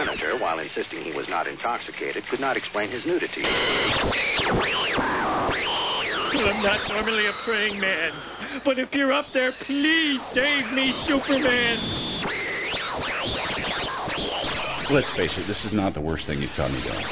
senator, while insisting he was not intoxicated, could not explain his nudity. I'm not normally a praying man, but if you're up there, please save me, Superman. Let's face it, this is not the worst thing you've caught me doing.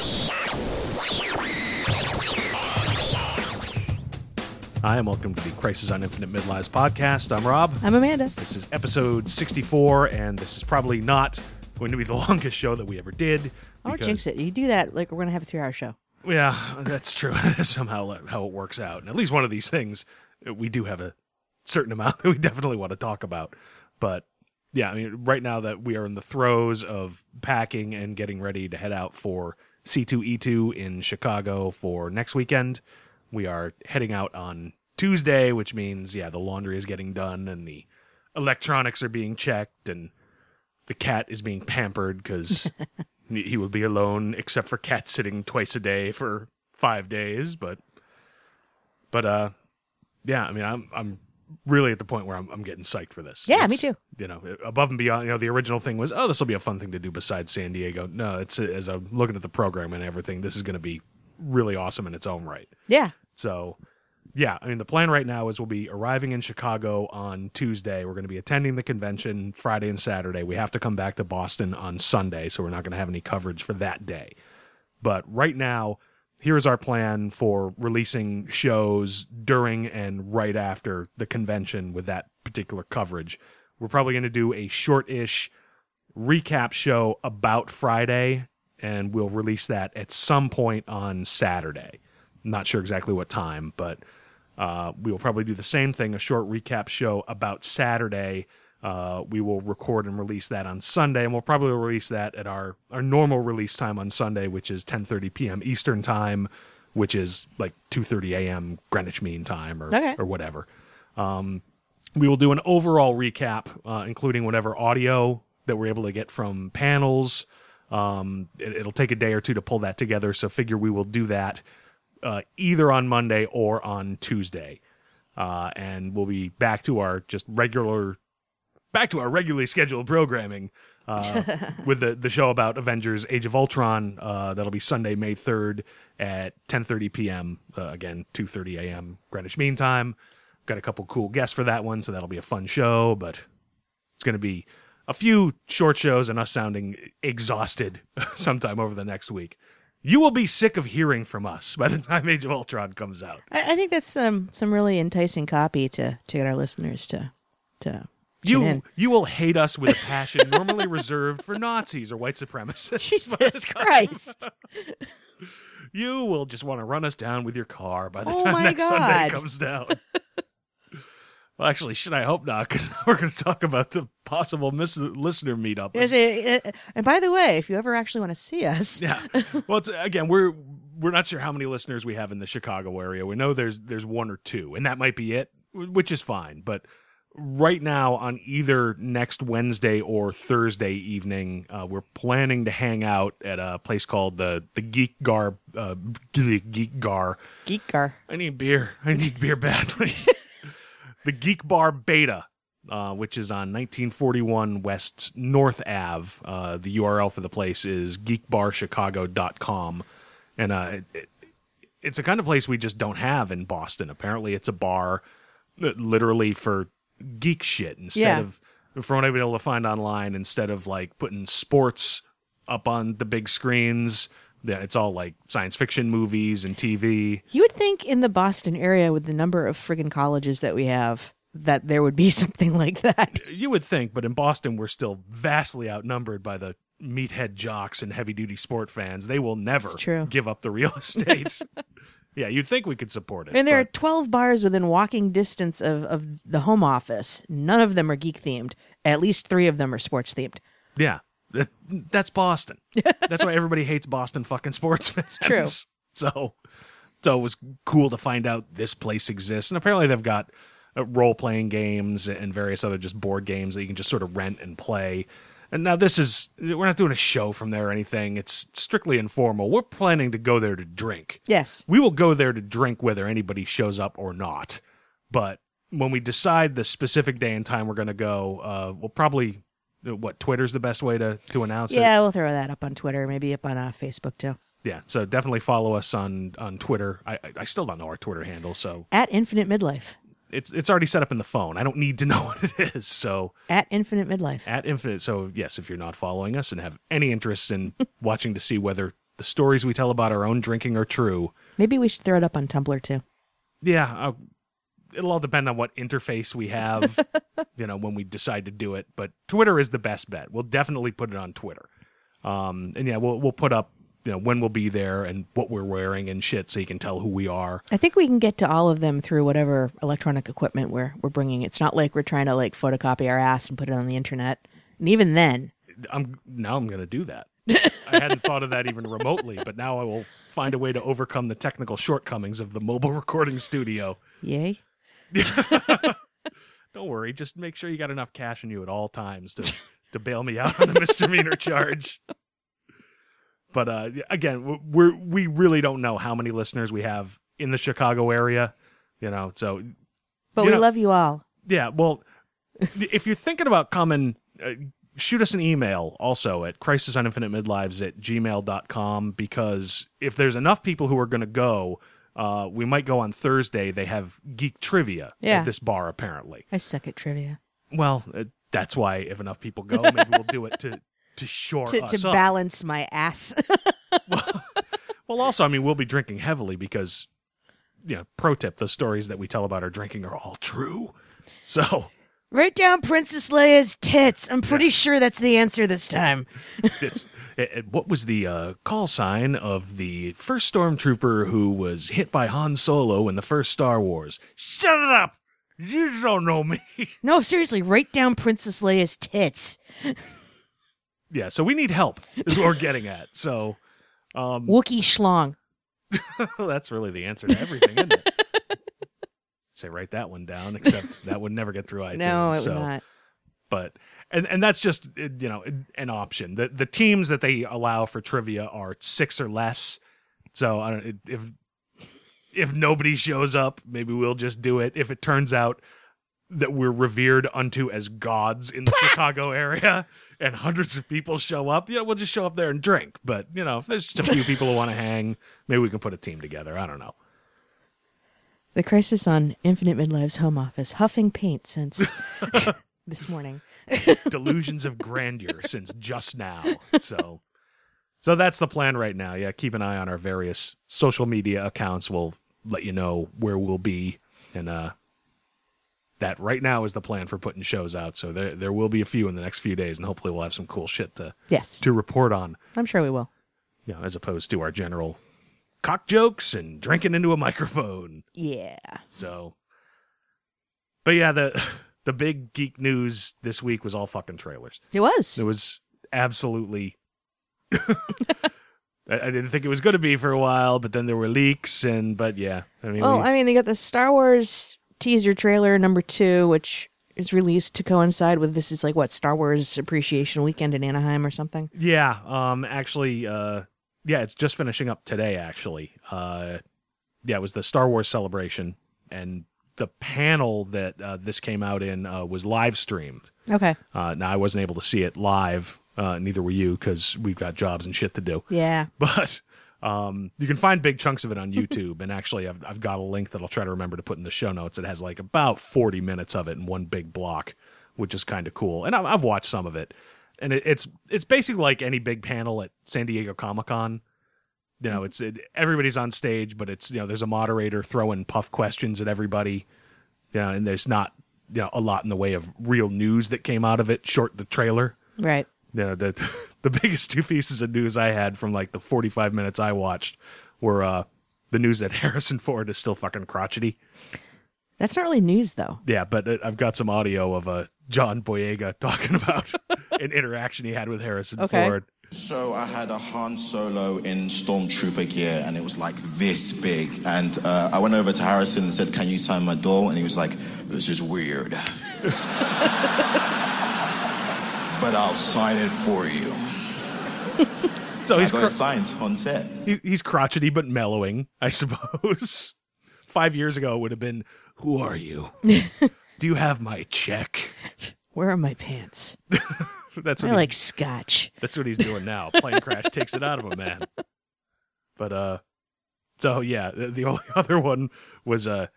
Hi, and welcome to the Crisis on Infinite Midlives podcast. I'm Rob. I'm Amanda. This is episode 64, and this is probably not going to be the longest show that we ever did. I because- jinx it. You do that like we're gonna have a three-hour show. Yeah, that's true. That's somehow how it works out. And at least one of these things, uh, we do have a certain amount that we definitely want to talk about. But yeah, I mean, right now that we are in the throes of packing and getting ready to head out for C2E2 in Chicago for next weekend, we are heading out on Tuesday, which means, yeah, the laundry is getting done and the electronics are being checked and the cat is being pampered because he would be alone except for cat sitting twice a day for five days but but uh yeah i mean i'm i'm really at the point where i'm, I'm getting psyched for this Yeah, me too. you know above and beyond you know the original thing was oh this will be a fun thing to do besides san diego no it's as i'm looking at the program and everything this is going to be really awesome in its own right Yeah. so, yeah, I mean, the plan right now is we'll be arriving in Chicago on Tuesday. We're going to be attending the convention Friday and Saturday. We have to come back to Boston on Sunday, so we're not going to have any coverage for that day. But right now, here's our plan for releasing shows during and right after the convention with that particular coverage. We're probably going to do a short ish recap show about Friday, and we'll release that at some point on Saturday. Not sure exactly what time, but uh, we will probably do the same thing a short recap show about Saturday. Uh, we will record and release that on Sunday, and we'll probably release that at our, our normal release time on Sunday, which is 10:30 p.m. Eastern time, which is like 2:30 a.m. Greenwich Mean Time or Okay. or whatever. Um, we will do an overall recap, uh, including whatever audio that we're able to get from panels. Um, it, it'll take a day or two to pull that together, so figure we will do that uh, either on Monday or on Tuesday, uh, and we'll be back to our just regular, back to our regularly scheduled programming uh, with the the show about Avengers: Age of Ultron. Uh, that'll be Sunday, May third at 10:30 p.m. Uh, again, 2:30 a.m. Greenwich Mean Time. Got a couple cool guests for that one, so that'll be a fun show. But it's going to be a few short shows and us sounding exhausted sometime over the next week. You will be sick of hearing from us by the time Age of Ultron comes out. I, I think that's um, some really enticing copy to to get our listeners to to You in. you will hate us with a passion normally reserved for Nazis or white supremacists. Jesus Christ. You will just want to run us down with your car by the Oh time next Sunday comes down. Well, actually, should I hope not? Because we're going to talk about the possible mis- listener meetup. And by the way, if you ever actually want to see us, yeah. Well, it's, again, we're we're not sure how many listeners we have in the Chicago area. We know there's there's one or two, and that might be it, which is fine. But right now, on either next Wednesday or Thursday evening, uh, we're planning to hang out at a place called the the Geek Gar uh, Geek Gar. Geek Gar. I need beer. I need beer badly. the Geek Bar Beta, uh, which is on 1941 West North Ave. Uh, the URL for the place is geekbarchicago.com. And uh, it, it, it's a kind of place we just don't have in Boston. Apparently, it's a bar literally for geek shit instead Yeah. of, from what I've been able to find online, instead of like putting sports up on the big screens. Yeah, it's all like science fiction movies and TV. You would think in the Boston area, with the number of friggin' colleges that we have, that there would be something like that. You would think, but in Boston, we're still vastly outnumbered by the meathead jocks and heavy duty sport fans. They will never give up the real estate. yeah, you'd think we could support it. And there are 12 bars within walking distance of, of the home office. None of them are geek themed. At least three of them are sports themed. yeah, that, that's Boston. that's why everybody hates Boston fucking sports fans. true. So, so it was cool to find out this place exists, and apparently they've got uh, role playing games and various other just board games that you can just sort of rent and play. And now this is we're not doing a show from there or anything. It's strictly informal. We're planning to go there to drink. Yes. We will go there to drink whether anybody shows up or not. But when we decide the specific day and time we're going to go, uh, we'll probably what Twitter's the best way to to announce it. Yeah, we'll throw that up on Twitter, maybe up on uh, Facebook too. Yeah, so definitely follow us on on Twitter. I I- still don't know our Twitter handle, so At Infinite Midlife. it's it's already set up in the phone. I don't need to know what it is. So At Infinite Midlife. at Infinite. So yes, if you're not following us and have any interest in watching to see whether the stories we tell about our own drinking are true, Maybe we should throw it up on Tumblr too. yeah, uh, it'll all depend on what interface we have. you know, when we decide to do it, but Twitter is the best bet. We'll definitely put it on Twitter. Um, and yeah, we'll we'll put up you know when we'll be there and what we're wearing and shit, so you can tell who we are. I think we can get to all of them through whatever electronic equipment we're we're bringing. It's not like we're trying to like photocopy our ass and put it on the internet. And even then, I'm now I'm going to do that. I hadn't thought of that even remotely, but now I will find a way to overcome the technical shortcomings of the mobile recording studio. yay. Don't worry, just make sure you got enough cash in you at all times to to bail me out on the misdemeanor charge. But uh, again, we're we really don't know how many listeners we have in the Chicago area. You know, so But we know- love you all. yeah, well, if you're thinking about coming, uh, shoot us an email also at crisis on infinite midlives at gmail.com because if there's enough people who are going to go, uh, we might go on Thursday. They have geek trivia Yeah. at this bar, apparently. I suck at trivia. Well, uh, that's why if enough people go, maybe we'll do it to, to shore To, us to up. balance my ass. Well, also, I mean, we'll be drinking heavily because, you know, pro tip, the stories that we tell about our drinking are all true. So. Write down Princess Leia's tits. I'm pretty sure that's the answer this time. it's it, it- what was the uh, call sign of the first stormtrooper who was hit by Han Solo in the first Star Wars? Shut it up! You don't know me. No, seriously, write down Princess Leia's tits. yeah, so we need help. Is what we're getting at. So um, Wookie schlong. that's really the answer to everything, isn't it? Say write that one down. Except that would never get through iTunes. No, it so. would not. but and and that's just you know an option. The the teams that they allow for trivia are six or less. So I don't if if nobody shows up, maybe we'll just do it. If it turns out that we're revered unto as gods in the Chicago area and hundreds of people show up, yeah, we'll just show up there and drink. But you know, if there's just a few people who want to hang, maybe we can put a team together. I don't know. The crisis on Infinite Midlife's home office, huffing paint since this morning. delusions of grandeur since just now. So so that's the plan right now. Yeah, keep an eye on our various social media accounts. We'll let you know where we'll be and uh that right now is the plan for putting shows out. So there there will be a few in the next few days and hopefully we'll have some cool shit to Yes, to report on, I'm sure we will. you know, as opposed to our general cock jokes and drinking into a microphone. Yeah. So, but yeah, the the big geek news this week was all fucking trailers. It was. It was absolutely. I, didn't think it was going to be for a while, but then there were leaks, and but yeah, I mean, Well, we- I mean, they got the Star Wars teaser trailer number two, which is released to coincide with this is like what Star Wars Appreciation Weekend in Anaheim or something. yeah, um, actually, uh, yeah, it's just finishing up today. Actually, uh, yeah, it was the Star Wars celebration, and the panel that uh, this came out in uh, was live streamed. Okay. Uh, now I wasn't able to see it live. Uh, neither were you because we've got jobs and shit to do. Yeah. but um, you can find big chunks of it on YouTube. and actually, I've, I've got a link that I'll try to remember to put in the show notes. It has like about 40 minutes of it in one big block, which is kind of cool. And I've, I've watched some of it, and it, it's it's basically like any big panel at San Diego Comic Con. You know, it's it, everybody's on stage, but it's you know there's a moderator throwing puff questions at everybody. You know, and there's not you know a lot in the way of real news that came out of it. Short the trailer Right. the the the biggest two pieces of news I had from like the 45 minutes I watched were uh the news that Harrison Ford is still fucking crotchety. That's not really news, though. Yeah, but uh, I've got some audio of uh, John Boyega talking about an interaction he had with Harrison Okay. Ford. So I had a Han Solo in Stormtrooper gear, and it was like this big. And uh, I went over to Harrison and said, "Can you sign my door?" And he was like, "This is weird, but I'll sign it for you." So I he's got cr- signed on set. he, he's crotchety but mellowing, I suppose. Five years ago it would have been, "Who are you? Do you have my check?" Where are my pants? That's what I he's like scotch. That's what he's doing now. Plane crash takes it out of him, man. But uh, so yeah, the, the only other one was uh,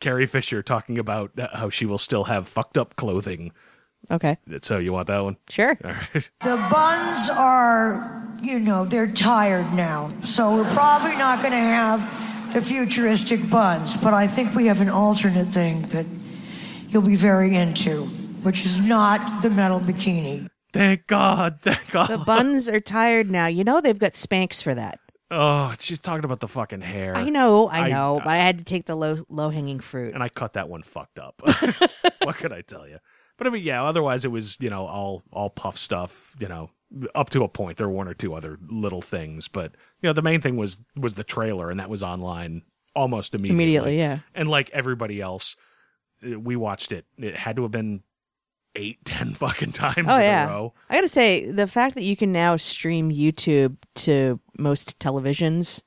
Carrie Fisher talking about how she will still have fucked up clothing. Okay, So you want that one? sure. All right. The buns are, you know, they're tired now. So we're probably not going to have the futuristic buns, but I think we have an alternate thing that you'll be very into, which is not the metal bikini. Thank God. Thank God. The buns are tired now. You know they've got Spanx for that. oh, she's talking about the fucking hair. I know, I I- know, but I had to take the low low hanging fruit. and I cut that one fucked up. what could I tell you? But I mean, yeah. Otherwise, it was you know all all puff stuff. You know, up to a point. There were one or two other little things, but you know, the main thing was was the trailer, and that was online almost immediately. Immediately, yeah. And like everybody else, uh, we watched it. It had to have been eight, ten fucking times Oh in yeah, a row. I gotta say the fact that you can now stream YouTube to most televisions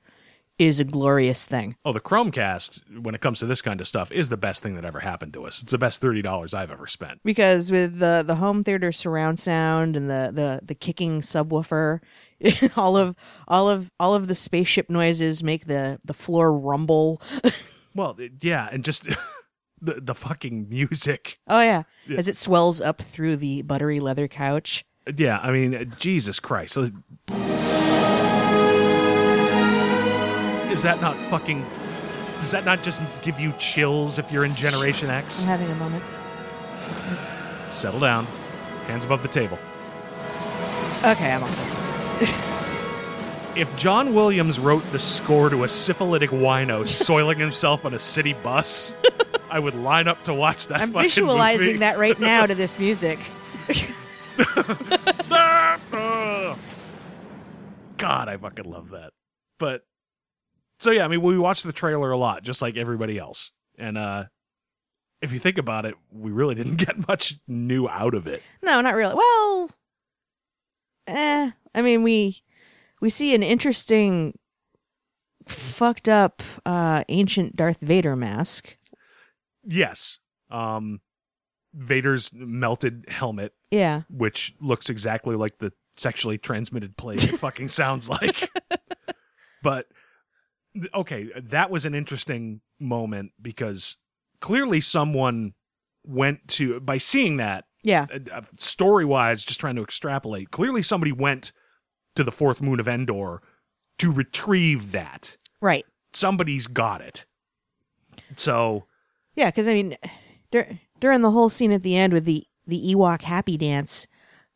is a glorious thing. Oh, the Chromecast, when it comes to this kind of stuff, is the best thing that ever happened to us. It's the best thirty dollars I've ever spent. because with the the home theater surround sound and the the the kicking subwoofer all of all of all of the spaceship noises make the the floor rumble Well, yeah, and just the the fucking music. oh yeah Yeah. as it swells up through the buttery leather couch Yeah, I mean, Jesus Christ. Is that not fucking. Does that not just give you chills if you're in Generation X? i'm having a moment Settle down. Hands above the table. okay i'm off If John Williams wrote the score to a syphilitic wino soiling himself on a city bus, I would line up to watch that i'm visualizing movie. that right now to this music! God, I fucking love that. But so yeah, I mean, we watched the trailer a lot, just like everybody else. And uh if you think about it, we really didn't get much new out of it. no not really well eh i mean we we see an interesting fucked up uh ancient darth vader mask Yes. Um Vader's melted helmet, yeah which looks exactly like the sexually transmitted plague it fucking sounds like. but okay, that was an interesting moment because clearly someone went to by seeing that yeah uh, story wise, just trying to extrapolate. Clearly, somebody went to the fourth moon of Endor to retrieve that. right Somebody's got it. So Yeah, because I mean, dur- during the whole scene at the end with the the Ewok happy dance,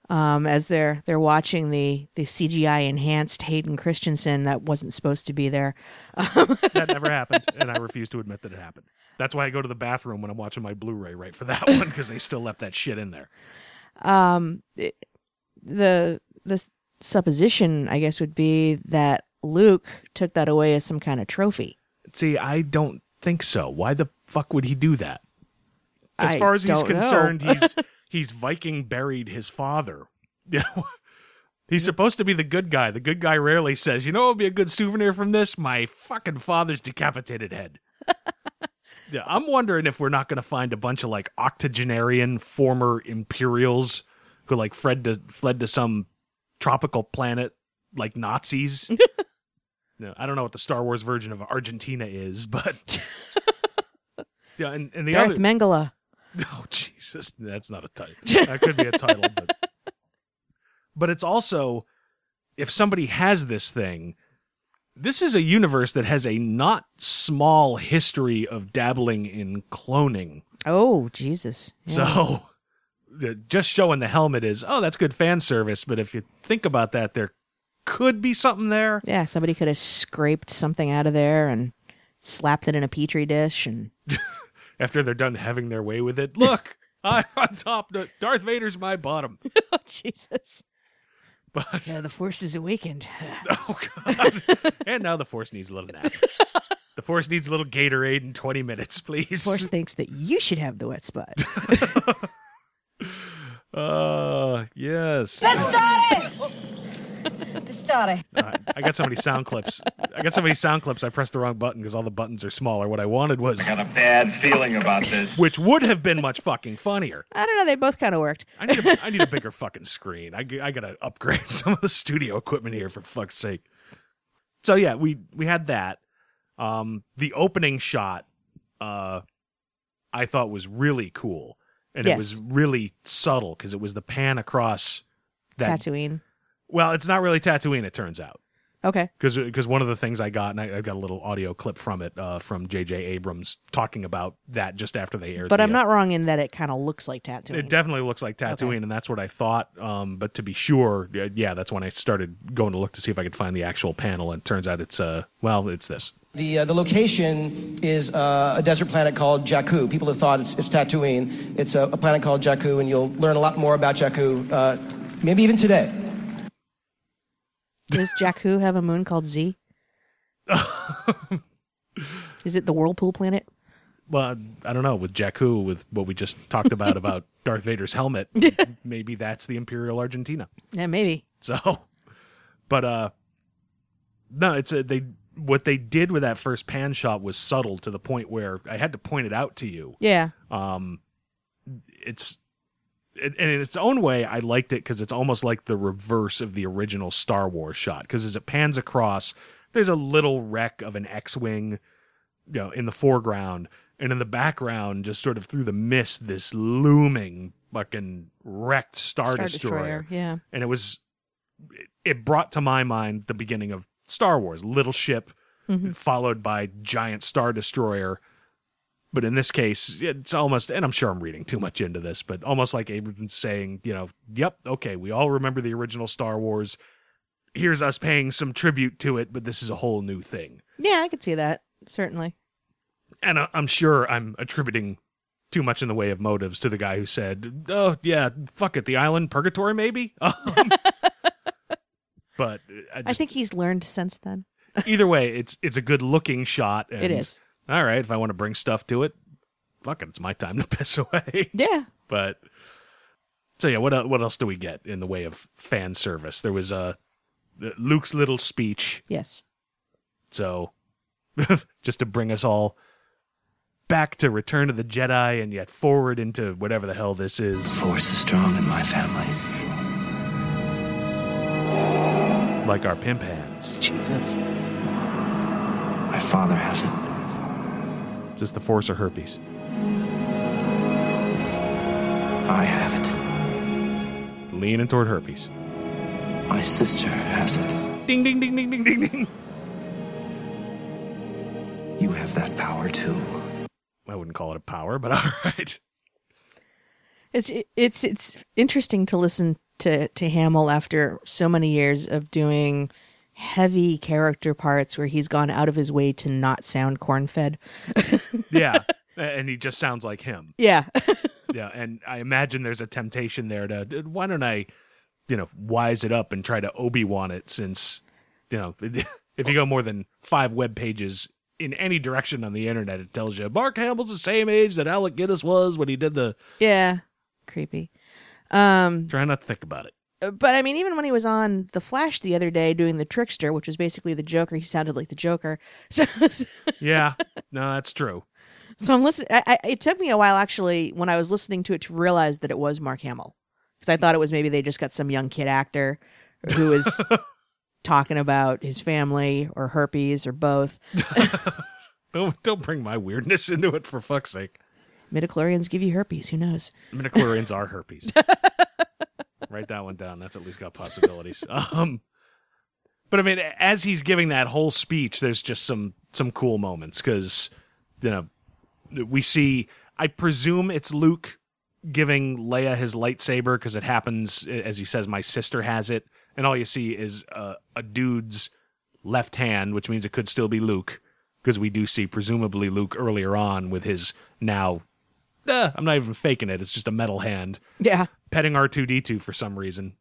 um, as they're they're watching the the CGI enhanced Hayden Christensen that wasn't supposed to be there. that never happened, and I refuse to admit that it happened. That's why I go to the bathroom when I'm watching my Blu-ray right for that one because they still left that shit in there. Um, it- the the supposition, I guess, would be that Luke took that away as some kind of trophy. See, I don't think so. Why the fuck would he do that? As I far as he's concerned, he's he's Viking buried his father. You know, he's supposed to be the good guy. The good guy rarely says, "You know, would be a good souvenir from this? My fucking father's decapitated head." yeah, I'm wondering if we're not going to find a bunch of like octogenarian former Imperials who like fled to fled to some tropical planet like Nazis. no, I don't know what the Star Wars version of Argentina is, but yeah, and, and the Darth other Mengele. Oh Jesus, that's not a title. That could be a title, but but it's also if somebody has this thing, this is a universe that has a not small history of dabbling in cloning. Oh Jesus! Yeah. So just showing the helmet is oh that's good fan service, but if you think about that, there could be something there. yeah, somebody could have scraped something out of there and slapped it in a petri dish and After they're done having their way with it, look, I'm on top. Darth Vader's my bottom. oh Jesus! But Yeah, the force is awakened. Oh god. and now the force needs a little nap. the force needs a little Gatorade in 20 minutes, please. the Force thinks that you should have the wet spot. Uh, yes. That's not it! Pistare. Uh, I got so many sound clips. I got so many sound clips. I pressed the wrong button because all the buttons are smaller. What I wanted was, I got a bad feeling about this. which would have been much fucking funnier. I don't know. They both kind of worked. I need a, I need a bigger fucking screen. I gotta upgrade some of the studio equipment here for fuck's sake. So yeah, we we had that. Um, the opening shot, uh, I thought was really cool, and it was really subtle because it was the pan across that. Tatooine. Well, it's not really Tatooine. It turns out. Okay. because one of the things I got, and I, I got a little audio clip from it uh, from J.J. Abrams talking about that just after they aired. It. But the, I'm uh, not wrong in that it kind of looks like Tatooine. It definitely looks like Tatooine, Okay. and that's what I thought. Um, but to be sure, uh, yeah, that's when I started going to look to see if I could find the actual panel, and it turns out it's uh, well, it's this. The, uh, the location is uh, a desert planet called Jakku. People have thought it's, it's Tatooine. It's a, a planet called Jakku, and you'll learn a lot more about Jakku, uh, maybe even today. Does Jakku have a moon called Z? Is it the whirlpool planet? Well, I don't know with Jakku, with what we just talked about about Darth Vader's helmet. maybe that's the Imperial Argentina. Yeah, maybe. So, but uh, no, it's a, they what they did with that first pan shot was subtle to the point where I had to point it out to you. Yeah. Um, it's and in its own way, I liked it because it's almost like the reverse of the original Star Wars shot. Because as it pans across, there's a little wreck of an X-wing, you know, in the foreground, and in the background, just sort of through the mist, this looming fucking wrecked Star, Star Destroyer. Destroyer, yeah. and it was it brought to my mind the beginning of Star Wars, little ship Mhm. followed by giant Star Destroyer. But in this case, it's almost, and I'm sure I'm reading too much into this, but almost like Abrams saying, you know, yep, okay, we all remember the original Star Wars. Here's us paying some tribute to it, but this is a whole new thing. Yeah, I could see that. Certainly. And I- I'm sure I'm attributing too much in the way of motives to the guy who said, "Oh yeah, fuck it, the island purgatory maybe." Um, but I, I think he's learned since then. either way, it's it's a good looking shot. And, It is. All right, if I want to bring stuff to it, fuck it, it's my time to piss away. Yeah. But so yeah, what what else do we get in the way of fan service? There was uh, Luke's little speech. Yes. So just to bring us all back to Return of the Jedi and yet forward into whatever the hell this is. Force is strong in my family. Like our pimp hands. Jesus. My father has it. Is this the Force or herpes? I have it. Leaning toward herpes. My sister has it. Ding ding ding ding ding ding ding. You have that power too. I wouldn't call it a power, but all right. It's it's it's interesting to listen to to Hamill after so many years of doing heavy character parts where he's gone out of his way to not sound corn fed. Yeah. and he just sounds like him. yeah. yeah, and I imagine there's a temptation there to uh, why don't I, you know, wise it up and try to Obi Wan it since, you know, if you go more than five web pages in any direction on the internet, it tells you Mark Hamill's the same age that Alec Guinness was when he did the. yeah. Creepy. Um Try not to think about it. but I mean even when he was on The Flash the other day doing the trickster, which was basically the Joker, he sounded like the Joker. So Yeah, no, that's true. So I'm listening. I, I, it took me a while actually when I was listening to it to realize that it was Mark Hamill because I thought it was maybe they just got some young kid actor who was talking about his family or herpes or both. Don't don't bring my weirdness into it for fuck's sake. Midichlorians give you herpes. Who knows? Midichlorians are herpes. Write that one down. That's at least got possibilities. Um, but I mean, as he's giving that whole speech, there's just some some cool moments because you know we see. I presume it's Luke giving Leia his lightsaber because it happens as he says, "My sister has it," and all you see is uh, a dude's left hand, which means it could still be Luke because we do see presumably Luke earlier on with his now. Eh, I'm not even faking it. It's just a metal hand Yeah, petting R2D2 for some reason.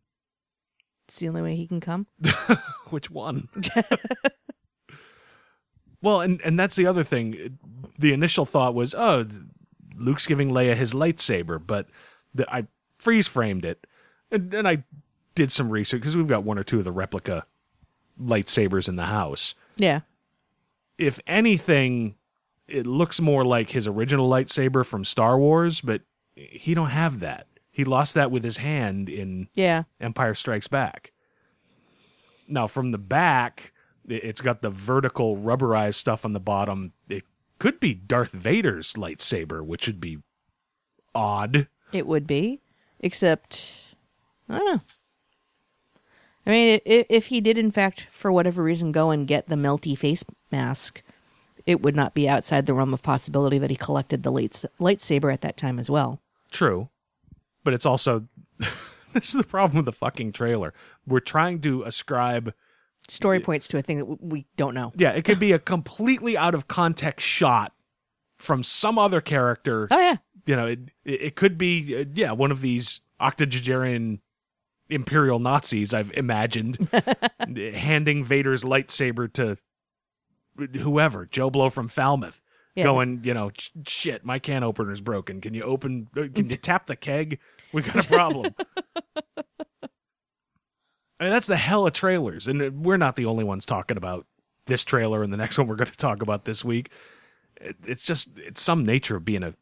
it's the only way he can come. Which one? well, and and that's the other thing. The initial thought was, oh, Luke's giving Leia his lightsaber, but the, I freeze framed it, and, and I did some research because we've got one or two of the replica lightsabers in the house. Yeah. If anything, it looks more like his original lightsaber from Star Wars, but he don't have that. He lost that with his hand in Yeah. Empire Strikes Back. Now, from the back, it's got the vertical rubberized stuff on the bottom. It could be Darth Vader's lightsaber, which would be odd. It would be, except I don't know. I mean, if, if he did, in fact, for whatever reason, go and get the melty face mask, it would not be outside the realm of possibility that he collected the lights, lightsaber at that time as well. True. But it's also this is the problem with the fucking trailer. We're trying to ascribe Story points to a thing that we don't know. yeah, it could be a completely out of context shot from some other character. Oh yeah, You know, it it it could be uh, yeah, one of these octogenarian imperial Nazis I've imagined handing Vader's lightsaber to whoever, Joe Blow from Falmouth. Yeah. Going, you know, shit, my can opener's broken. Can you open, uh, can you tap the keg? We got a problem. I mean, that's the hell of trailers. And we're not the only ones talking about this trailer and the next one we're going to talk about this week. It's just, it's some nature of being a,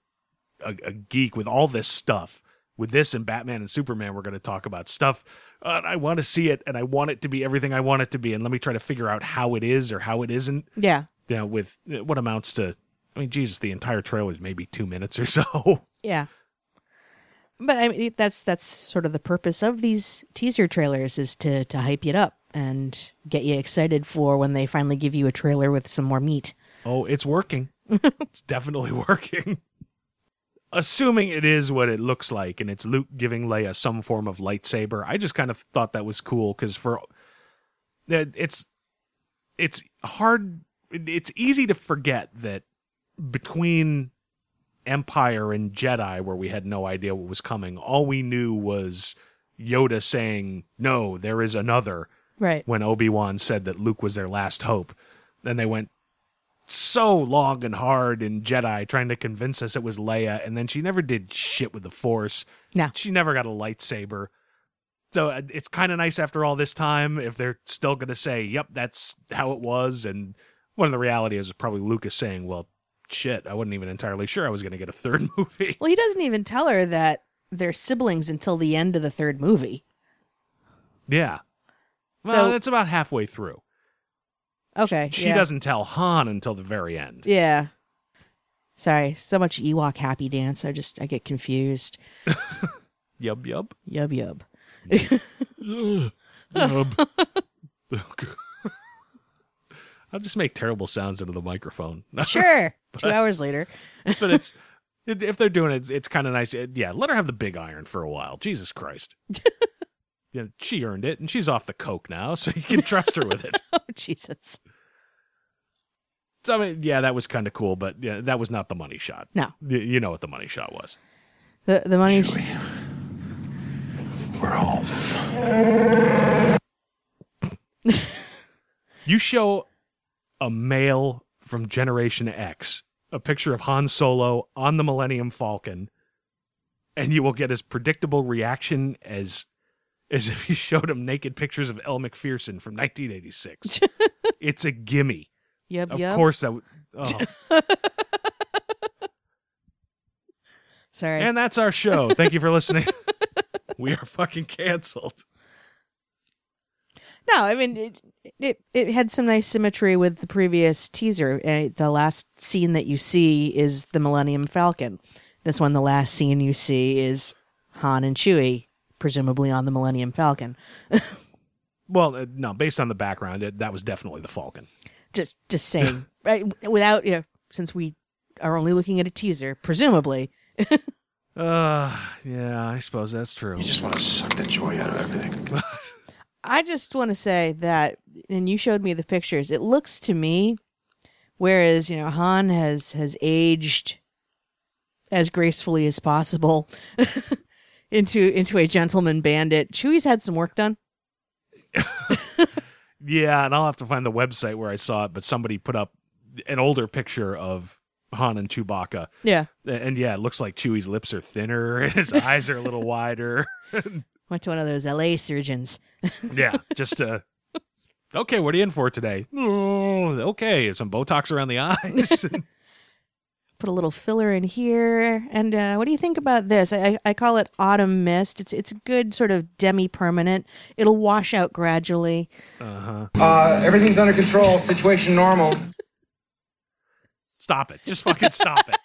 a, a geek with all this stuff. With this and Batman and Superman, we're going to talk about stuff. Uh, I want to see it and I want it to be everything I want it to be. And let me try to figure out how it is or how it isn't. yeah, You know, with uh, what amounts to, I mean, Jesus, the entire trailer is maybe two minutes or so. yeah. But I mean, that's that's sort of the purpose of these teaser trailers is to to hype it up and get you excited for when they finally give you a trailer with some more meat. Oh, it's working. it's definitely working. Assuming it is what it looks like and it's Luke giving Leia some form of lightsaber, I just kind of thought that was cool because for that it's it's hard it's easy to forget that between Empire and Jedi where we had no idea what was coming, all we knew was Yoda saying, "No, there is another." Right. when Obi-Wan said that Luke was their last hope. Then they went so long and hard in Jedi trying to convince us it was Leia, and then she never did shit with the Force. No. She never got a lightsaber. So uh, it's kind of nice after all this time if they're still going to say, yep, that's how it was. And one of the reality is probably Lucas saying, well, shit, I wasn't even entirely sure I was going to get a third movie. Well, he doesn't even tell her that they're siblings until the end of the third movie. yeah. Well, So- that's about halfway through. Okay. She yeah. doesn't tell Han until the very end. Yeah. Sorry, so much Ewok happy dance. I just I get confused. Yub, yub. Yub yub. Yub. I'll just make terrible sounds into the microphone. Sure. Two hours later. but it's if they're doing it, it's kind of nice. It- yeah, let her have the big iron for a while. Jesus Christ. Yeah, she earned it, and she's off the coke now, so you can trust her with it. Oh Jesus. So I mean, yeah, that was kind of cool, but yeah, that was not the money shot. No. Y- you know what the money shot was. The the money. We're home. You show a male from Generation X a picture of Han Solo on the Millennium Falcon, and you will get as predictable reaction as as if you showed him naked pictures of Elle Macpherson from 1986. it's a gimme. Yub Of yub. course, that. Would, oh. Sorry. and that's our show. Thank you for listening. we are fucking canceled. No, I mean it, it. It had some nice symmetry with the previous teaser. Uh, the last scene that you see is the Millennium Falcon. This one, the last scene you see is Han and Chewie, presumably on the Millennium Falcon. Well, uh, no, based on the background, it, that was definitely the Falcon. Just, just saying. right? Without, you know, since we are only looking at a teaser, presumably. Uh, yeah, I suppose that's true. You just want to suck the joy out of everything. I just want to say that, and you showed me the pictures. It looks to me, whereas you know Han has has aged as gracefully as possible into into a gentleman bandit. Chewie's had some work done. Yeah, and I'll have to find the website where I saw it, but somebody put up an older picture of Han and Chewbacca. Yeah. And yeah, it looks like Chewie's lips are thinner and his eyes are a little wider. Went to one of those LA surgeons. yeah, just uh Okay, what are you in for today? Oh, okay, some Botox around the eyes. Put a little filler in here. And uh, what do you think about this? I, I call it autumn mist. It's it's good sort of demi permanent. It'll wash out gradually. uh-huh. Uh, everything's under control. Situation normal. Stop it. Just fucking stop it.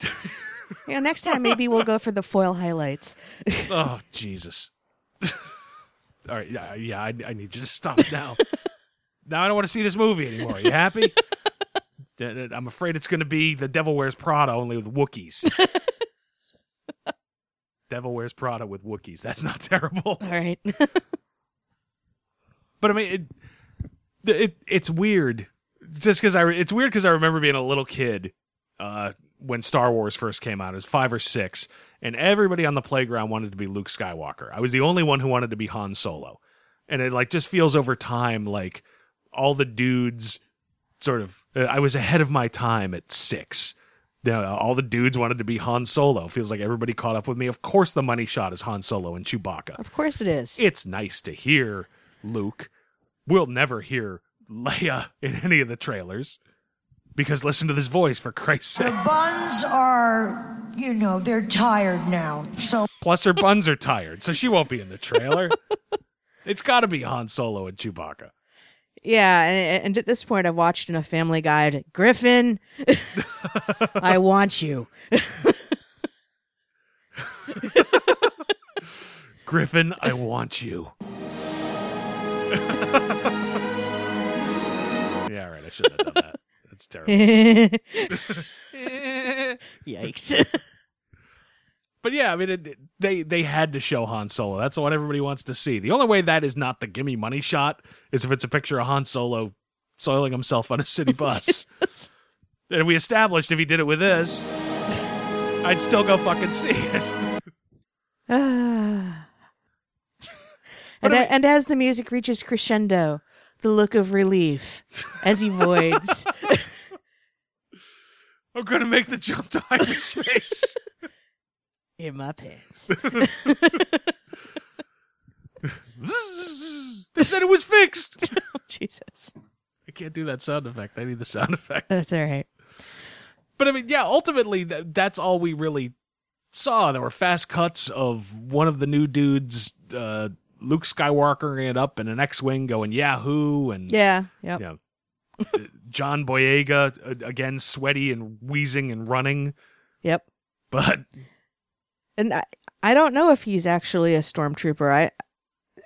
You know, next time maybe we'll go for the foil highlights. oh, Jesus. All right, yeah, yeah, I, I need you to stop now. now I don't want to see this movie anymore. Are you happy? I'm afraid it's going to be The Devil Wears Prada only with Wookiees. Devil Wears Prada with Wookiees. That's not terrible. All right. But I mean, it, it it's weird. Just because I, it's weird because I remember being a little kid uh, when Star Wars first came out. I was five or six, and everybody on the playground wanted to be Luke Skywalker. I was the only one who wanted to be Han Solo, and it like just feels over time like all the dudes sort of. uh, I was ahead of my time at six. You know, all the dudes wanted to be Han Solo. Feels like everybody caught up with me. Of course, the money shot is Han Solo and Chewbacca. Of course it is. It's nice to hear Luke. We'll never hear Leia in any of the trailers because listen to this voice for Christ's sake. The buns are, you know, they're tired now. So Plus, her buns are tired, so she won't be in the trailer. it's got to be Han Solo and Chewbacca. Yeah, and, and at this point, I've watched enough Family Guy. To, Griffin, I want you. Griffin, I want you. yeah, right. I shouldn't have done that. That's terrible. Yikes. But yeah, I mean, it, they they had to show Han Solo. That's what everybody wants to see. The only way that is not the gimme money shot is if it's a picture of Han Solo soiling himself on a city bus. and we established if he did it with this, I'd still go fucking see it. Ah. and, a- and as the music reaches crescendo, the look of relief as he voids. I'm gonna make the jump to hyperspace. In my pants. they said it was fixed. Jesus. I can't do that sound effect. I need the sound effect. That's all right. But I mean, yeah, ultimately, th- that's all we really saw. There were fast cuts of one of the new dudes, uh, Luke Skywalker, it up in an X-wing going Yahoo, and Yeah. Yep. you know, uh, John Boyega uh, again, sweaty and wheezing and running. Yep. But And I, I don't know if he's actually a stormtrooper. I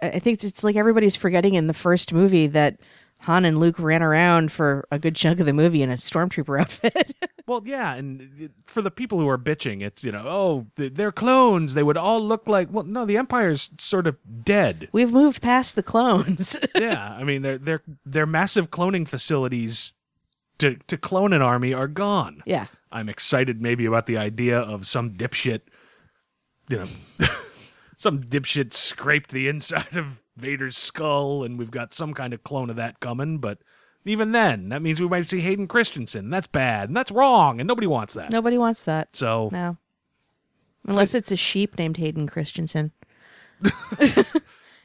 I think it's like everybody's forgetting in the first movie that Han and Luke ran around for a good chunk of the movie in a stormtrooper outfit. well, yeah, and for the people who are bitching, it's you know, oh, they're clones. They would all look like. Well, no, the Empire's sort of dead. We've moved past the clones. yeah, I mean, their their their massive cloning facilities to to clone an army are gone. yeah. I'm excited maybe about the idea of some dipshit, you know, some dipshit scraped the inside of Vader's skull, and we've got some kind of clone of that coming. But even then, that means we might see Hayden Christensen. That's bad, and that's wrong, and nobody wants that. Nobody wants that. So No. Unless it's a sheep named Hayden Christensen.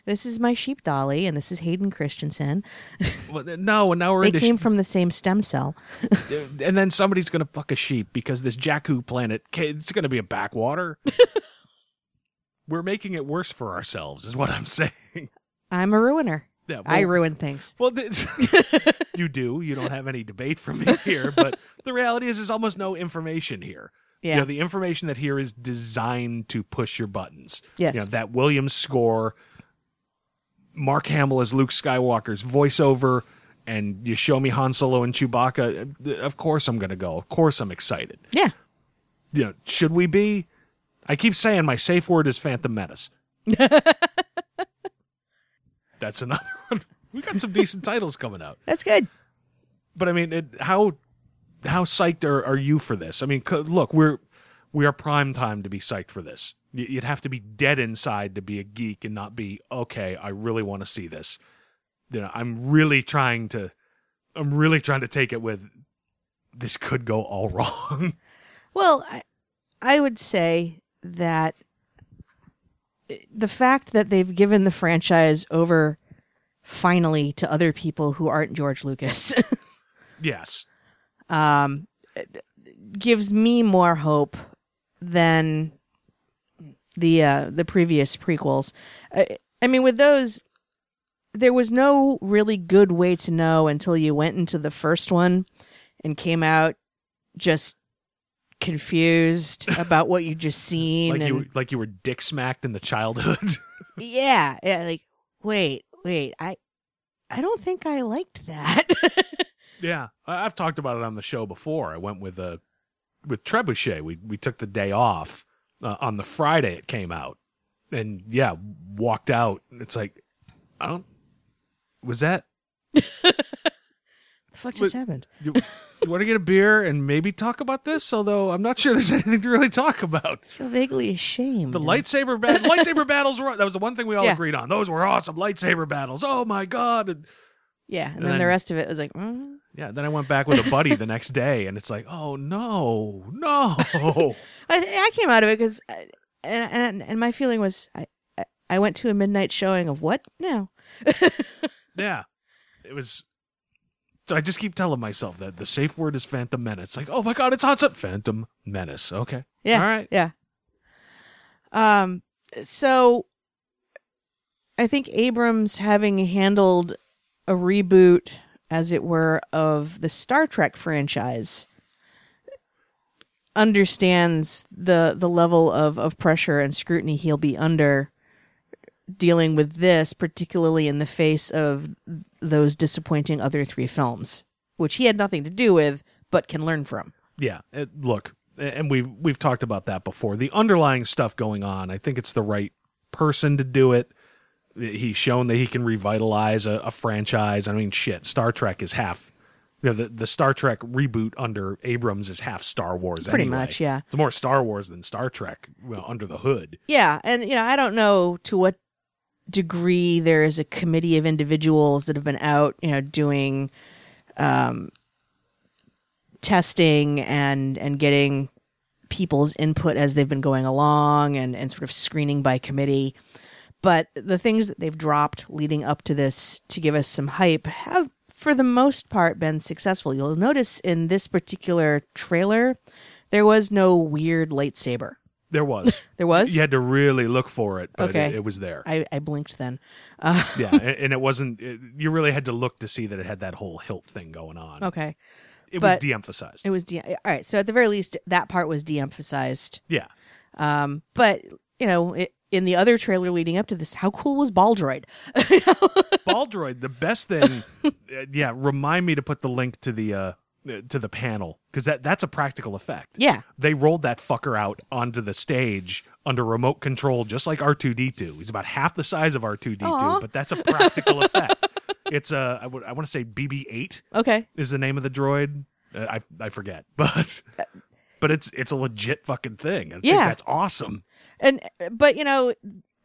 this is my sheep dolly, and this is Hayden Christensen. well, no, and now we're They came from the same stem cell. and then somebody's gonna fuck a sheep because this Jakku planet, it's gonna be a backwater. We're making it worse for ourselves, is what I'm saying. I'm a ruiner. Yeah, I ruin things. Well, you do. You don't have any debate from me here, but the reality is, there's almost no information here. You Yeah. know, the information that here is designed to push your buttons. Yes. You know, that Williams score, Mark Hamill as Luke Skywalker's voiceover, and you show me Han Solo and Chewbacca. Uh, of course, I'm going to go. Of course, I'm excited. Yeah. You know, should we be? I keep saying my safe word is Phantom Menace. That's another one. We got some decent titles coming out. That's good. But I mean, it, how how psyched are, are you for this? I mean, c- look, we're we are prime time to be psyched for this. You'd have to be dead inside to be a geek and not be okay. I really want to see this. You know, I'm really trying to. I'm really trying to take it with. This could go all wrong. Well, I, I would say that the fact that they've given the franchise over finally to other people who aren't George Lucas Yes. um, gives me more hope than the uh, the previous prequels. I, I mean, with those, there was no really good way to know until you went into the first one and came out just confused about what you just seen Like and you like you were dick smacked in the childhood. yeah, yeah, like wait, wait, I I don't think I liked that. yeah. I- I've talked about it on the show before. I went with uh with Trebuchet. We we took the day off uh, on the Friday it came out. And yeah, walked out. It's like I don't was that the fuck just happened? You, want to get a beer and maybe talk about this? Although I'm not sure there's anything to really talk about. I feel vaguely ashamed. The lightsaber bat- lightsaber battles were that was the one thing we all Yeah. agreed on. Those were awesome lightsaber battles. Oh my god! And, Yeah, and, And then, the rest of it was like, mm. yeah, then I went back with a buddy the next day, and it's like, oh no, no. I, I came out of it because, and, and and my feeling was, I I- I went to a midnight showing of what now? yeah, it was. So I just keep telling myself that the safe word is Phantom Menace. Like, oh my god, it's hot stuff. Phantom Menace. Okay. Yeah. All right. Yeah. Um. So, I think Abrams having handled a reboot, as it were, of the Star Trek franchise, understands the the level of of pressure and scrutiny he'll be under dealing with this, particularly in the face of those disappointing other three films, which he had nothing to do with, but can learn from. Yeah, it, look, and we've we've talked about that before. The underlying stuff going on, I think it's the right person to do it. He's shown that he can revitalize a, a franchise. I mean, shit, Star Trek is half. You know, the the Star Trek reboot under Abrams is half Star Wars. Pretty anyway. much, yeah. It's more Star Wars than Star Trek well, under the hood. Yeah, and you know, I don't know to what degree there is a committee of individuals that have been out, you know, doing um testing and and getting people's input as they've been going along and and sort of screening by committee. But the things that they've dropped leading up to this to give us some hype have for the most part been successful. You'll notice in this particular trailer there was no weird lightsaber. There was. There was? You had to really look for it, but Okay. it, it was there. I, I blinked then. Uh, yeah, and, and it wasn't. It, you really had to look to see that it had that whole hilt thing going on. Okay. It But was de-emphasized. It was de- all right. So at the very least, that part was de-emphasized. Yeah. Um, but you know, it, in the other trailer leading up to this, how cool was Baldroid? Baldroid, the best thing. uh, yeah, remind me to put the link to the uh, uh, to the panel because that that's a practical effect. Yeah. they rolled that fucker out onto the stage under remote control, just like R two D two. He's about half the size of R two D two, but that's a practical effect. It's a I want to say BB eight. Okay. is the name of the droid. Uh, I I forget, but but it's it's a legit fucking thing. I think Yeah. that's awesome. and but you know,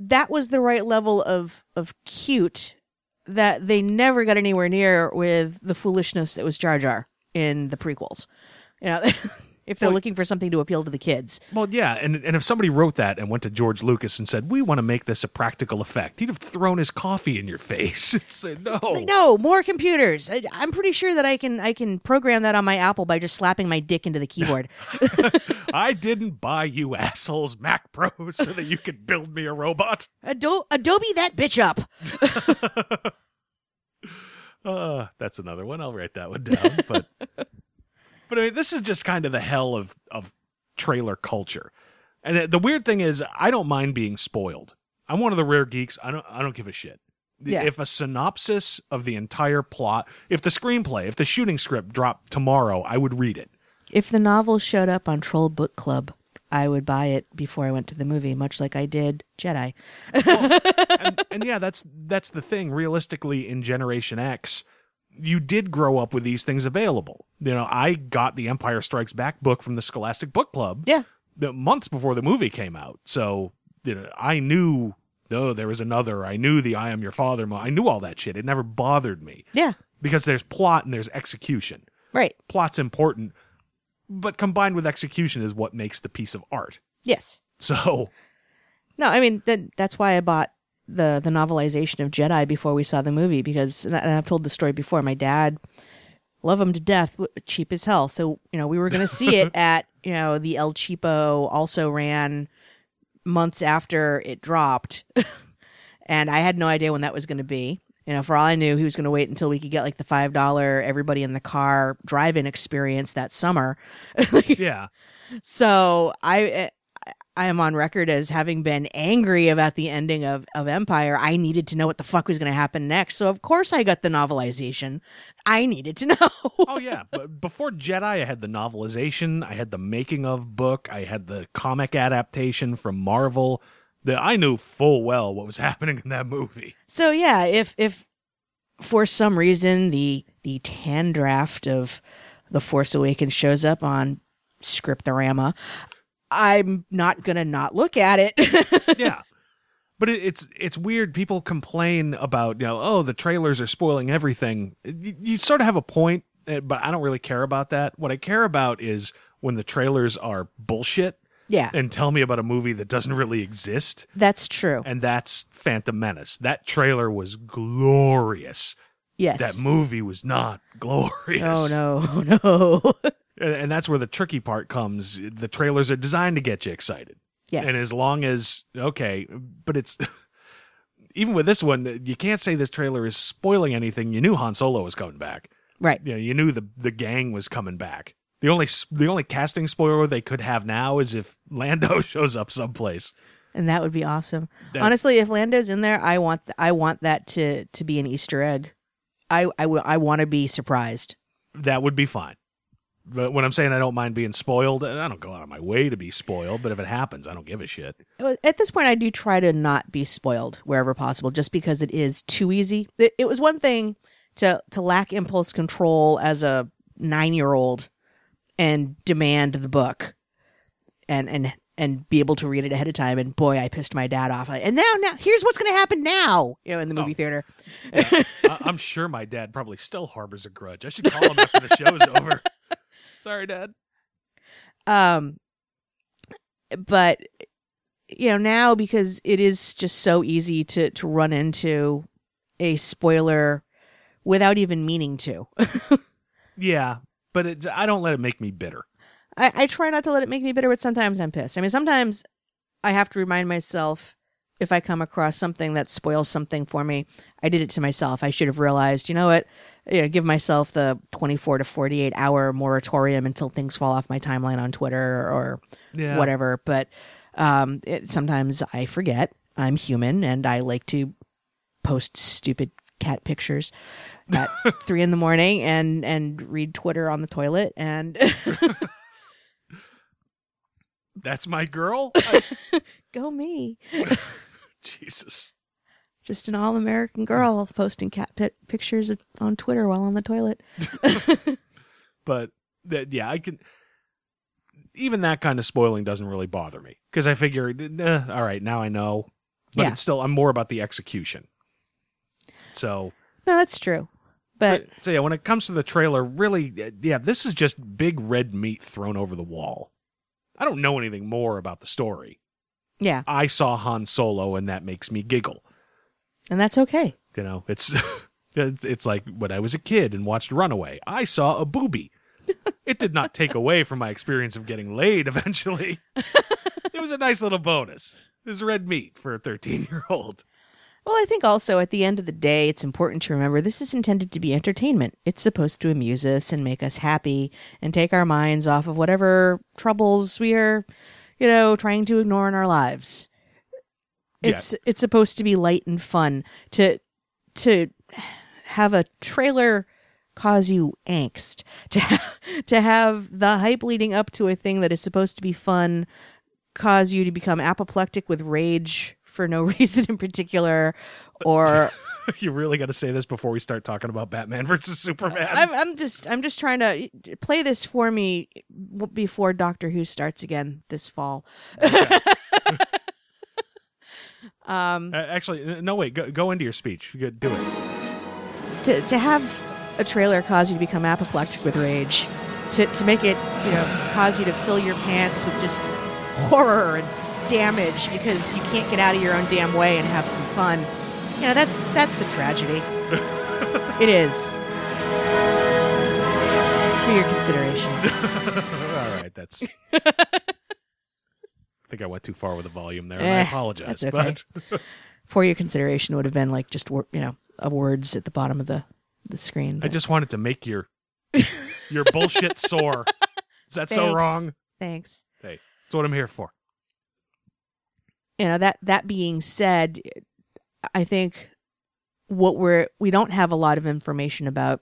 that was the right level of of cute that they never got anywhere near with the foolishness that was Jar Jar in the prequels. You know, if they're looking for something to appeal to the kids. Well, yeah, and and if somebody wrote that and went to George Lucas and said, "We want to make this a practical effect," he'd have thrown his coffee in your face. and Said, no, no, more computers. I, I'm pretty sure that I can I can program that on my Apple by just slapping my dick into the keyboard. I didn't buy you assholes Mac Pros so that you could build me a robot. Ado- Adobe that bitch up. Uh, that's another one. I'll write that one down. But but I mean, this is just kind of the hell of of trailer culture. And the- weird thing is, I don't mind being spoiled. I'm one of the rare geeks. I don't I don't give a shit. Yeah. If a synopsis of the entire plot, if the screenplay, if the shooting script dropped tomorrow, I would read it. If the novel showed up on Troll Book Club, I would buy it before I went to the movie, much like I did Jedi. and, and yeah, that's that's the thing. Realistically, in Generation X, you did grow up with these things available. You know, I got the Empire Strikes Back book from the Scholastic Book Club. Yeah, the months before the movie came out. So you know, I knew. Oh, there was another. I knew the I am your father. mo- I knew all that shit. It never bothered me Yeah, because there's plot and there's execution. right. Plot's important, but combined with execution is what makes the piece of art. Yes. So No, I mean that that's why I bought the the novelization of Jedi before we saw the movie because and I've told the story before. My dad love him to death, cheap as hell. So you know we were going to see it at you know the El Cheapo also ran months after it dropped, and I had no idea when that was going to be. You know, for all I knew, he was going to wait until we could get like the five dollar everybody in the car drive-in experience that summer. yeah. So I eh, I am on record as having been angry about the ending of, of Empire. I needed to know what the fuck was going to happen next. So of course I got the novelization. I needed to know. oh yeah, but before Jedi, I had the novelization, I had the making of book, I had the comic adaptation from Marvel. That I knew full well what was happening in that movie. So yeah, if if for some reason the the tan draft of The Force Awakens shows up on Scriptorama, I'm not gonna not look at it. yeah. But it, it's it's weird. People complain about you know oh the trailers are spoiling everything. You, you sort of have a point, eh, but I don't really care about that. What I care about is when the trailers are bullshit. Yeah. And tell me about a movie that doesn't really exist. That's true. And that's Phantom Menace. That trailer was glorious. Yes. That movie was not glorious. Oh no, oh no. And, and that's where the tricky part comes. The trailers are designed to get you excited. Yes. And as long as okay, but it's even with this one, you can't say this trailer is spoiling anything. You knew Han Solo was coming back. Right. You know, you knew the the gang was coming back. The only the only casting spoiler they could have now is if Lando shows up someplace. and that would be awesome. That- Honestly, if Lando's in there, I want th- I want that to to be an Easter egg. I I, w- I want to be surprised. That would be fine. But when I'm saying I don't mind being spoiled, I don't go out of my way to be spoiled. But if it happens, I don't give a shit. At this point, I do try to not be spoiled wherever possible, just because it is too easy. It, it was one thing to to lack impulse control as a nine year old and demand the book, and and and be able to read it ahead of time. And boy, I pissed my dad off. And now, now here's what's going to happen now. You know, in the movie theater. I, I'm sure my dad probably still harbors a grudge. I should call him after the show's over. Sorry, Dad. Um, but you know now because it is just so easy to to run into a spoiler without even meaning to. Yeah, but it, I don't let it make me bitter. I, I try not to let it make me bitter, but sometimes I'm pissed. I mean, sometimes I have to remind myself if I come across something that spoils something for me, I did it to myself. I should have realized, you know what? You know, give myself the 24 to 48 hour moratorium until things fall off my timeline on Twitter or Yeah. whatever. But um, it, sometimes I forget. I'm human and I like to post stupid cat pictures at three in the morning and and read Twitter on the toilet and That's my girl. go me. Jesus. Just an all American girl posting cat pit pictures of, on Twitter while on the toilet. But that, yeah, I can. Even that kind of spoiling doesn't really bother me because I figure, eh, all right, now I know. But Yeah. it's still, I'm more about the execution. So, No, that's true. But so, so yeah, when it comes to the trailer, really, eh, yeah, this is just big red meat thrown over the wall. I don't know anything more about the story. yeah, I saw Han Solo, and that makes me giggle. and that's okay. You know, it's it's it's like when I was a kid and watched Runaway. I saw a booby. It did not take away from my experience of getting laid eventually. it was a nice little bonus. It was red meat for a 13 year old. Well, I think also at the end of the day, it's important to remember this is intended to be entertainment. It's supposed to amuse us and make us happy and take our minds off of whatever troubles we are, you know, trying to ignore in our lives. It's it's supposed to be light and fun. To to have a trailer cause you angst. To have, to have the hype leading up to a thing that is supposed to be fun cause you to become apoplectic with rage for no reason in particular or you really got to say this before we start talking about Batman versus Superman. I'm, I'm just i'm just trying to play this for me before doctor who starts again this fall um Uh, actually, no, wait, go, go into your speech. Do it. to, to have a trailer cause you to become apoplectic with rage to, to make it you know cause you to fill your pants with just horror and damage because you can't get out of your own damn way and have some fun. You know, that's that's the tragedy. it is. For your consideration. All right, that's. I think I went too far with the volume there. and I Eh, apologize. that's okay. But For your consideration would have been like just you know, words at the bottom of the the screen. I just wanted to make your your bullshit sore. Is that so wrong? Thanks. Hey, that's what I'm here for. You know that that being said i think what we're we don't have a lot of information about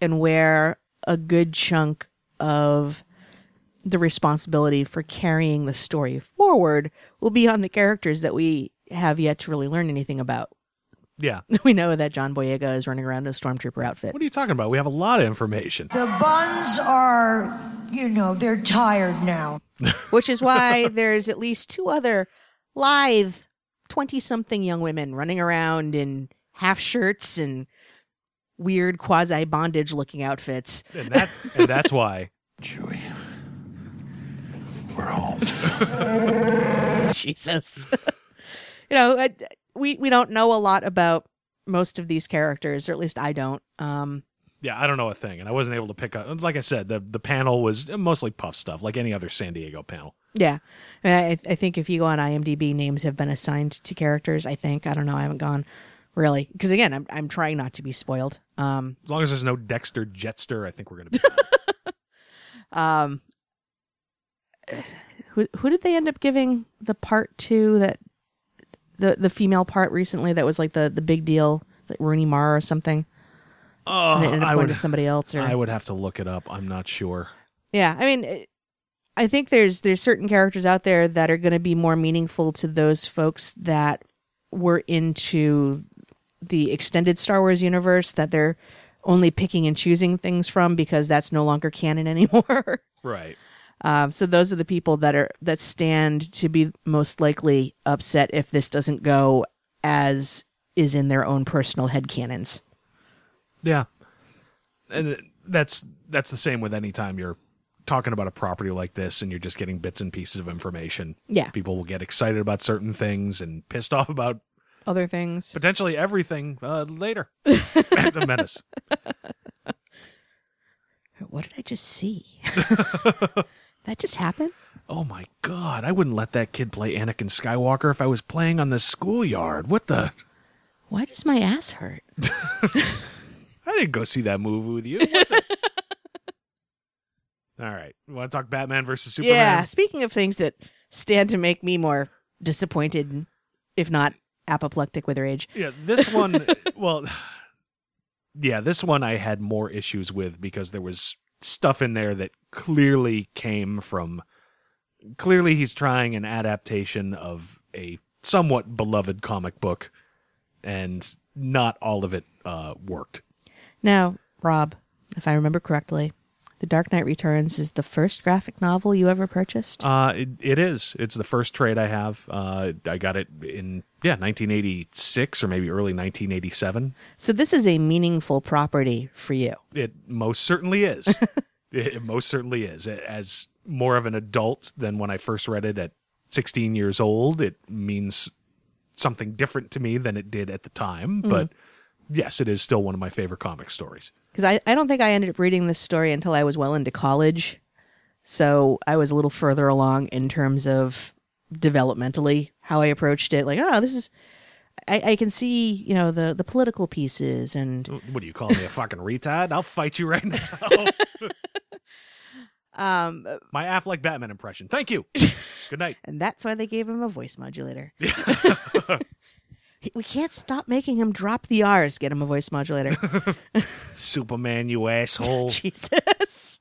and where a good chunk of the responsibility for carrying the story forward will be on the characters that we have yet to really learn anything about Yeah. we know that john boyega is running around in a stormtrooper outfit What are you talking about? We have a lot of information. The buns are, you know, they're tired now. which is why there's at least two other lithe 20 something young women running around in half shirts and weird quasi bondage looking outfits. And that and that's why Chewie. We're home. Jesus. you know, I- we we don't know a lot about most of these characters, or at least I don't. Um yeah, I don't know a thing, and I wasn't able to pick up. Like I said, the the panel was mostly puff stuff, like any other San Diego panel. Yeah. I I think if you go on IMDb, names have been assigned to characters, I think. I don't know, I haven't gone really because again, I'm I'm trying not to be spoiled. Um As long as there's no Dexter Jettster, I think we're gonna be. Um, who who did they end up giving the part to that the the female part recently that was like the the big deal, like Rooney Mara or something? Oh, and it ended up I going would to somebody else. Or I would have to look it up. I'm not sure. yeah, I mean, it- I think there's there's certain characters out there that are going to be more meaningful to those folks that were into the extended Star Wars universe that they're only picking and choosing things from because that's no longer canon anymore. Right. Um, so those are the people that are that stand to be most likely upset if this doesn't go as is in their own personal headcanons. Yeah. And that's that's the same with any time you're talking about a property like this and you're just getting bits and pieces of information. Yeah. People will get excited about certain things and pissed off about Other things. potentially everything uh, later. Phantom Menace. What did I just see? that just happened? Oh my god, I wouldn't let that kid play Anakin Skywalker if I was playing on the schoolyard. What the Why does my ass hurt? I didn't go see that movie with you. What the- All right. Want to talk Batman versus Superman? Yeah. Speaking of things that stand to make me more disappointed, if not apoplectic with rage. Yeah, this one, well, yeah, this one I had more issues with because there was stuff in there that clearly came from. Clearly, he's trying an adaptation of a somewhat beloved comic book, and not all of it uh, worked. Now, Rob, if I remember correctly, The Dark Knight Returns is the first graphic novel you ever purchased. Uh, it, it is. It's the first trade I have. Uh, I got it in yeah 1986 or maybe early 1987. so this is a meaningful property for you. It most certainly is. it most certainly is. As more of an adult than when I first read it at 16 years old, it means something different to me than it did at the time. But yes, it is still one of my favorite comic stories. because I, I don't think I ended up reading this story until I was well into college. So I was a little further along in terms of developmentally how I approached it. Like, oh, this is, I, I can see, you know, the, the political pieces and, What do you call me, a fucking retard? I'll fight you right now. um, my Affleck Batman impression. Thank you. Good night. and that's why they gave him a voice modulator. We can't stop making him drop the R's, get him a voice modulator. Superman, you asshole. Jesus.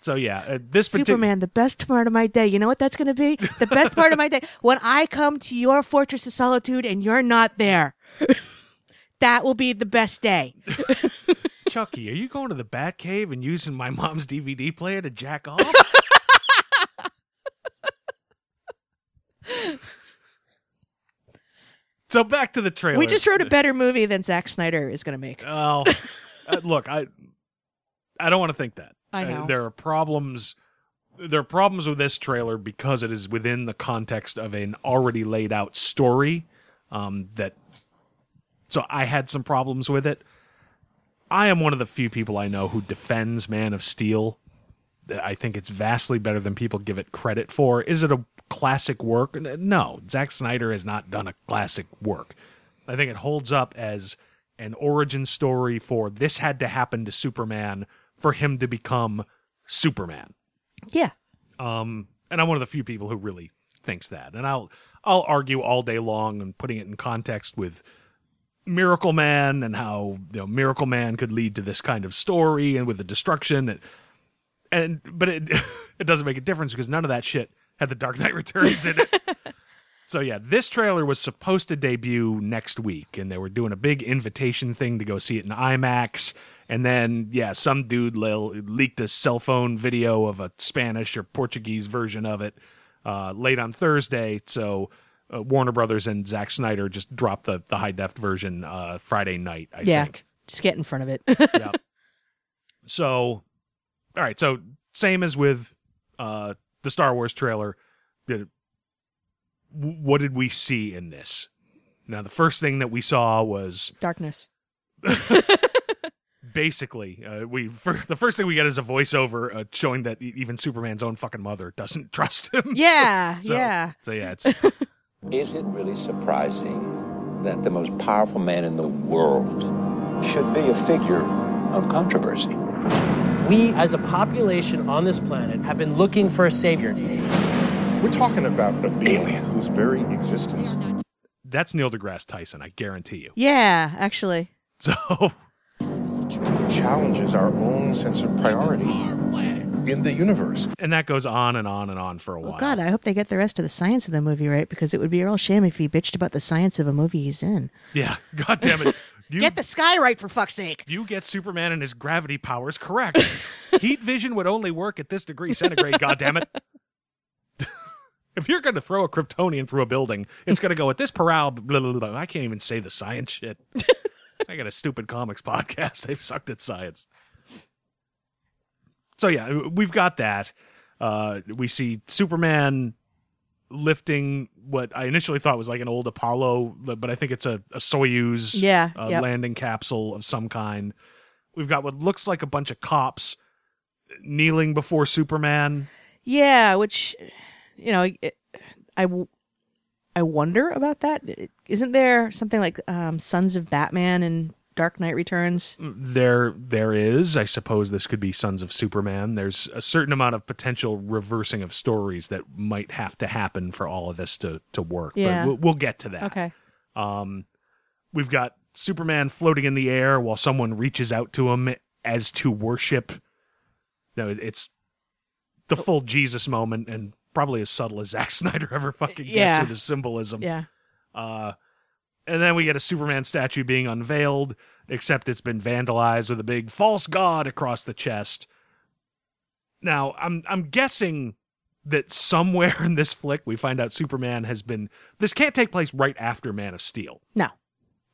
So yeah, uh, this partic- Superman, the best part of my day. You know what that's going to be? The best part of my day when I come to your fortress of solitude and you're not there. that will be the best day. Chucky, are you going to the Batcave and using my mom's DVD player to jack off? So back to the trailer. We just wrote a better movie than Zack Snyder is going to make. Oh, uh, look, I I don't want to think that. I Uh, know. there are problems there are problems with this trailer because it is within the context of an already laid out story. Um, that so I had some problems with it. I am one of the few people I know who defends Man of Steel. I think it's vastly better than people give it credit for. Is it a classic work? No, Zack Snyder has not done a classic work. I think it holds up as an origin story for this had to happen to Superman for him to become Superman. Yeah. Um, and I'm one of the few people who really thinks that. And I'll I'll argue all day long and putting it in context with Miracle Man and how you know Miracle Man could lead to this kind of story and with the destruction and, and but it it doesn't make a difference because none of that shit had the Dark Knight Returns in it. so yeah, this trailer was supposed to debut next week and they were doing a big invitation thing to go see it in IMAX and then yeah, some dude le- leaked a cell phone video of a Spanish or Portuguese version of it uh, late on Thursday, so uh, Warner Brothers and Zack Snyder just dropped the the high def version uh, Friday night. I yeah. think. Just get in front of it. yeah. So, all right. So same as with uh, the Star Wars trailer. Did, what did we see in this? Now, the first thing that we saw was Darkness. basically uh, we for, the first thing we get is a voiceover uh, showing that even Superman's own fucking mother doesn't trust him. Yeah, So- yeah. So yeah, it's Is it really surprising that the most powerful man in the world should be a figure of controversy? We, as a population on this planet, have been looking for a savior. We're talking about a being whose very existence that's Neil deGrasse Tyson. I guarantee you. Yeah, actually. So challenges our own sense of priority in the universe. and that goes on and on and on for a oh, while. Oh God, I hope they get the rest of the science of the movie right because it would be a real shame if he bitched about the science of a movie he's in. Yeah, god damn it. You Get the sky right for fuck's sake. you get Superman and his gravity powers correct. Heat vision would only work at this degree centigrade, god damn it. if you're going to throw a Kryptonian through a building, it's going to go at this paral. Blah, blah, blah. I can't even say the science shit. I got a stupid comics podcast. I've sucked at science. So yeah, we've got that. Uh, we see Superman lifting what I initially thought was like an old Apollo, but I think it's a, a Soyuz Yeah, uh, yep. landing capsule of some kind. We've got what looks like a bunch of cops kneeling before Superman. Yeah, which you know, it, I I wonder about that. Isn't there something like um, Sons of Batman and Dark Knight Returns? There, there is. I suppose this could be Sons of Superman. There's a certain amount of potential reversing of stories that might have to happen for all of this to to work. Yeah. But we'll, we'll get to that. Okay. Um, we've got Superman floating in the air while someone reaches out to him as to worship. No, it's the full Jesus moment and probably as subtle as Zack Snyder ever fucking gets Yeah. with his symbolism. Yeah. Uh, and then we get a Superman statue being unveiled, except it's been vandalized with a big false god across the chest. Now, I'm I'm guessing that somewhere in this flick we find out Superman has been this can't take place right after Man of Steel. No.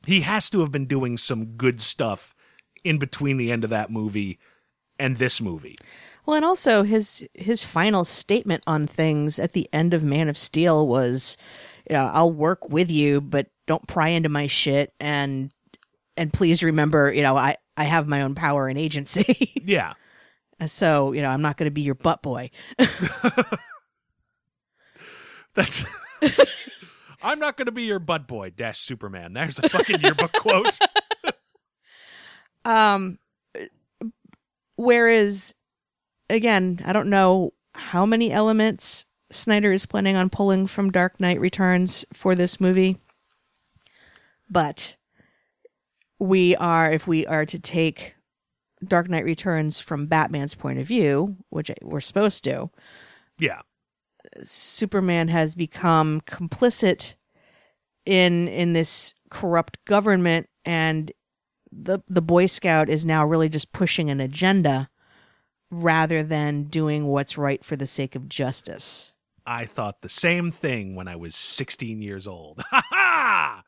He has to have been doing some good stuff in between the end of that movie and this movie. Well, and also his his final statement on things at the end of Man of Steel was, you know, I'll work with you, but don't pry into my shit and and please remember, you know, I I have my own power and agency. Yeah. so, you know, I'm not going to be your butt boy. That's I'm not going to be your butt boy dash Superman. There's a fucking yearbook quote. Um, whereas, again, I don't know how many elements Snyder is planning on pulling from Dark Knight Returns for this movie, but we are, if we are to take Dark Knight Returns from Batman's point of view, which we're supposed to, Yeah. Superman has become complicit in in this corrupt government and the the boy scout is now really just pushing an agenda rather than doing what's right for the sake of justice. I thought the same thing when I was 16 years old. Ha ha!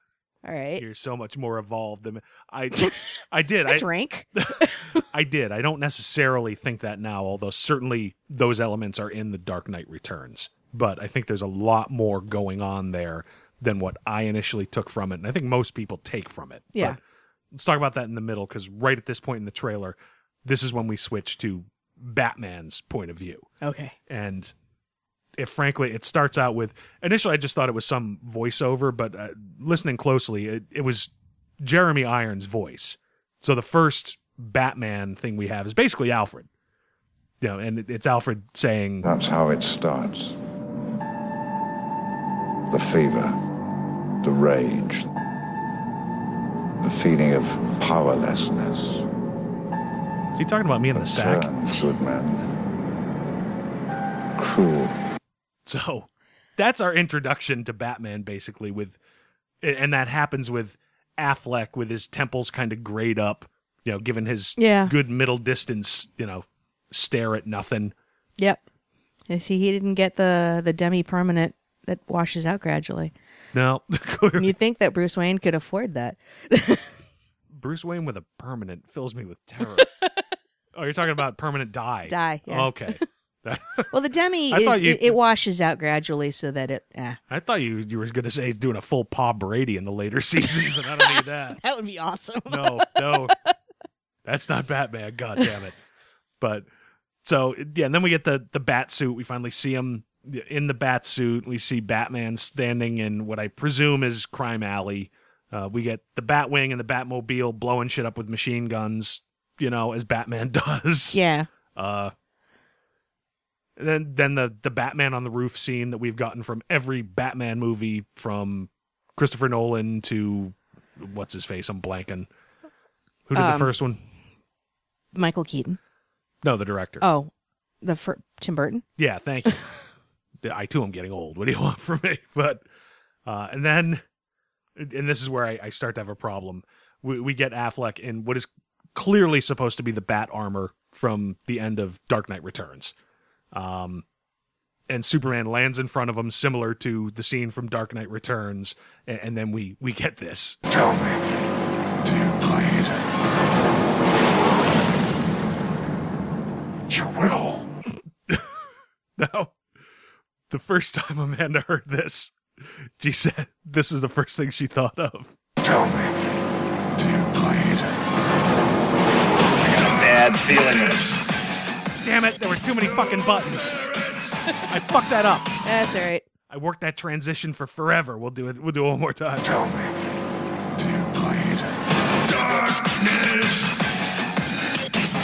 All right. You're so much more evolved than I. I did. I drank. I did. I don't necessarily think that now, although certainly those elements are in the Dark Knight Returns. But I think there's a lot more going on there than what I initially took from it, and I think most people take from it. Yeah. But let's talk about that in the middle, because right at this point in the trailer, this is when we switch to Batman's point of view. Okay. And if frankly, it starts out with initially I just thought it was some voiceover, but uh, listening closely, it, it was Jeremy Irons' voice. So the first Batman thing we have is basically Alfred. You know, and it- it's Alfred saying, That's how it starts. The fever, the rage, the feeling of powerlessness. "Is he talking about me in the sack?" Good man. Cruel. So that's our introduction to Batman, basically. With and that happens with Affleck with his temples kind of grayed up, you know, given his Yeah. good middle distance, you know, stare at nothing. Yep. You see, he didn't get the the demi permanent that washes out gradually. No, you think that Bruce Wayne could afford that? Bruce Wayne with a permanent fills me with terror. oh, you're talking about permanent dye. Dye, yeah. Okay. Well, the demi is you- it, it washes out gradually so that it. Eh. I thought you you were going to say he's doing a full Paw Brady in the later seasons, and I don't need that. That would be awesome. no, no, that's not Batman. God damn it! But so yeah, and then we get the the bat suit. We finally see him in the bat suit. We see Batman standing in what I presume is Crime Alley. Uh, we get the Batwing and the Batmobile blowing shit up with machine guns. You know, as Batman does. Yeah. Uh, and then then the the Batman on the roof scene that we've gotten from every Batman movie from Christopher Nolan to what's his face? I'm blanking. Who did the Um, first one? Michael Keaton. No, the director. Oh, the fir- Tim Burton. Yeah, thank you. I too am getting old. What do you want from me? But uh, and then and this is where I, I start to have a problem. We, we get Affleck in what is clearly supposed to be the bat armor from the end of Dark Knight Returns. Um, and Superman lands in front of him, similar to the scene from Dark Knight Returns, and, and then we we get this. Tell me, do you bleed? You will. No. The first time Amanda heard this, she said this is the first thing she thought of. Tell me, do you bleed? I got a bad feeling. Damn it, there were too many fucking buttons. I fucked that up. That's all right. I worked that transition for forever. We'll do it. We'll do it one more time. Tell me, do you bleed? Darkness.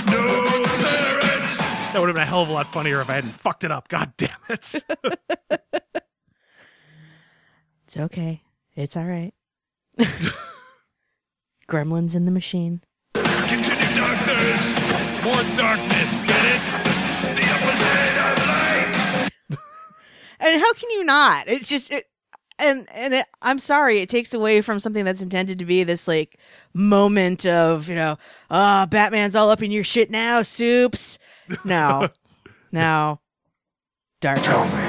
No parents. That would have been a hell of a lot funnier if I hadn't fucked it up. God damn it. It's okay. It's all right. Gremlins in the machine. Continue darkness. More darkness. Get it? The opposite of light. And how can you not? It's just it, and and it, I'm sorry, it takes away from something that's intended to be this like moment of you know, ah, Batman's all up in your shit now, soups. No, no, darkness. The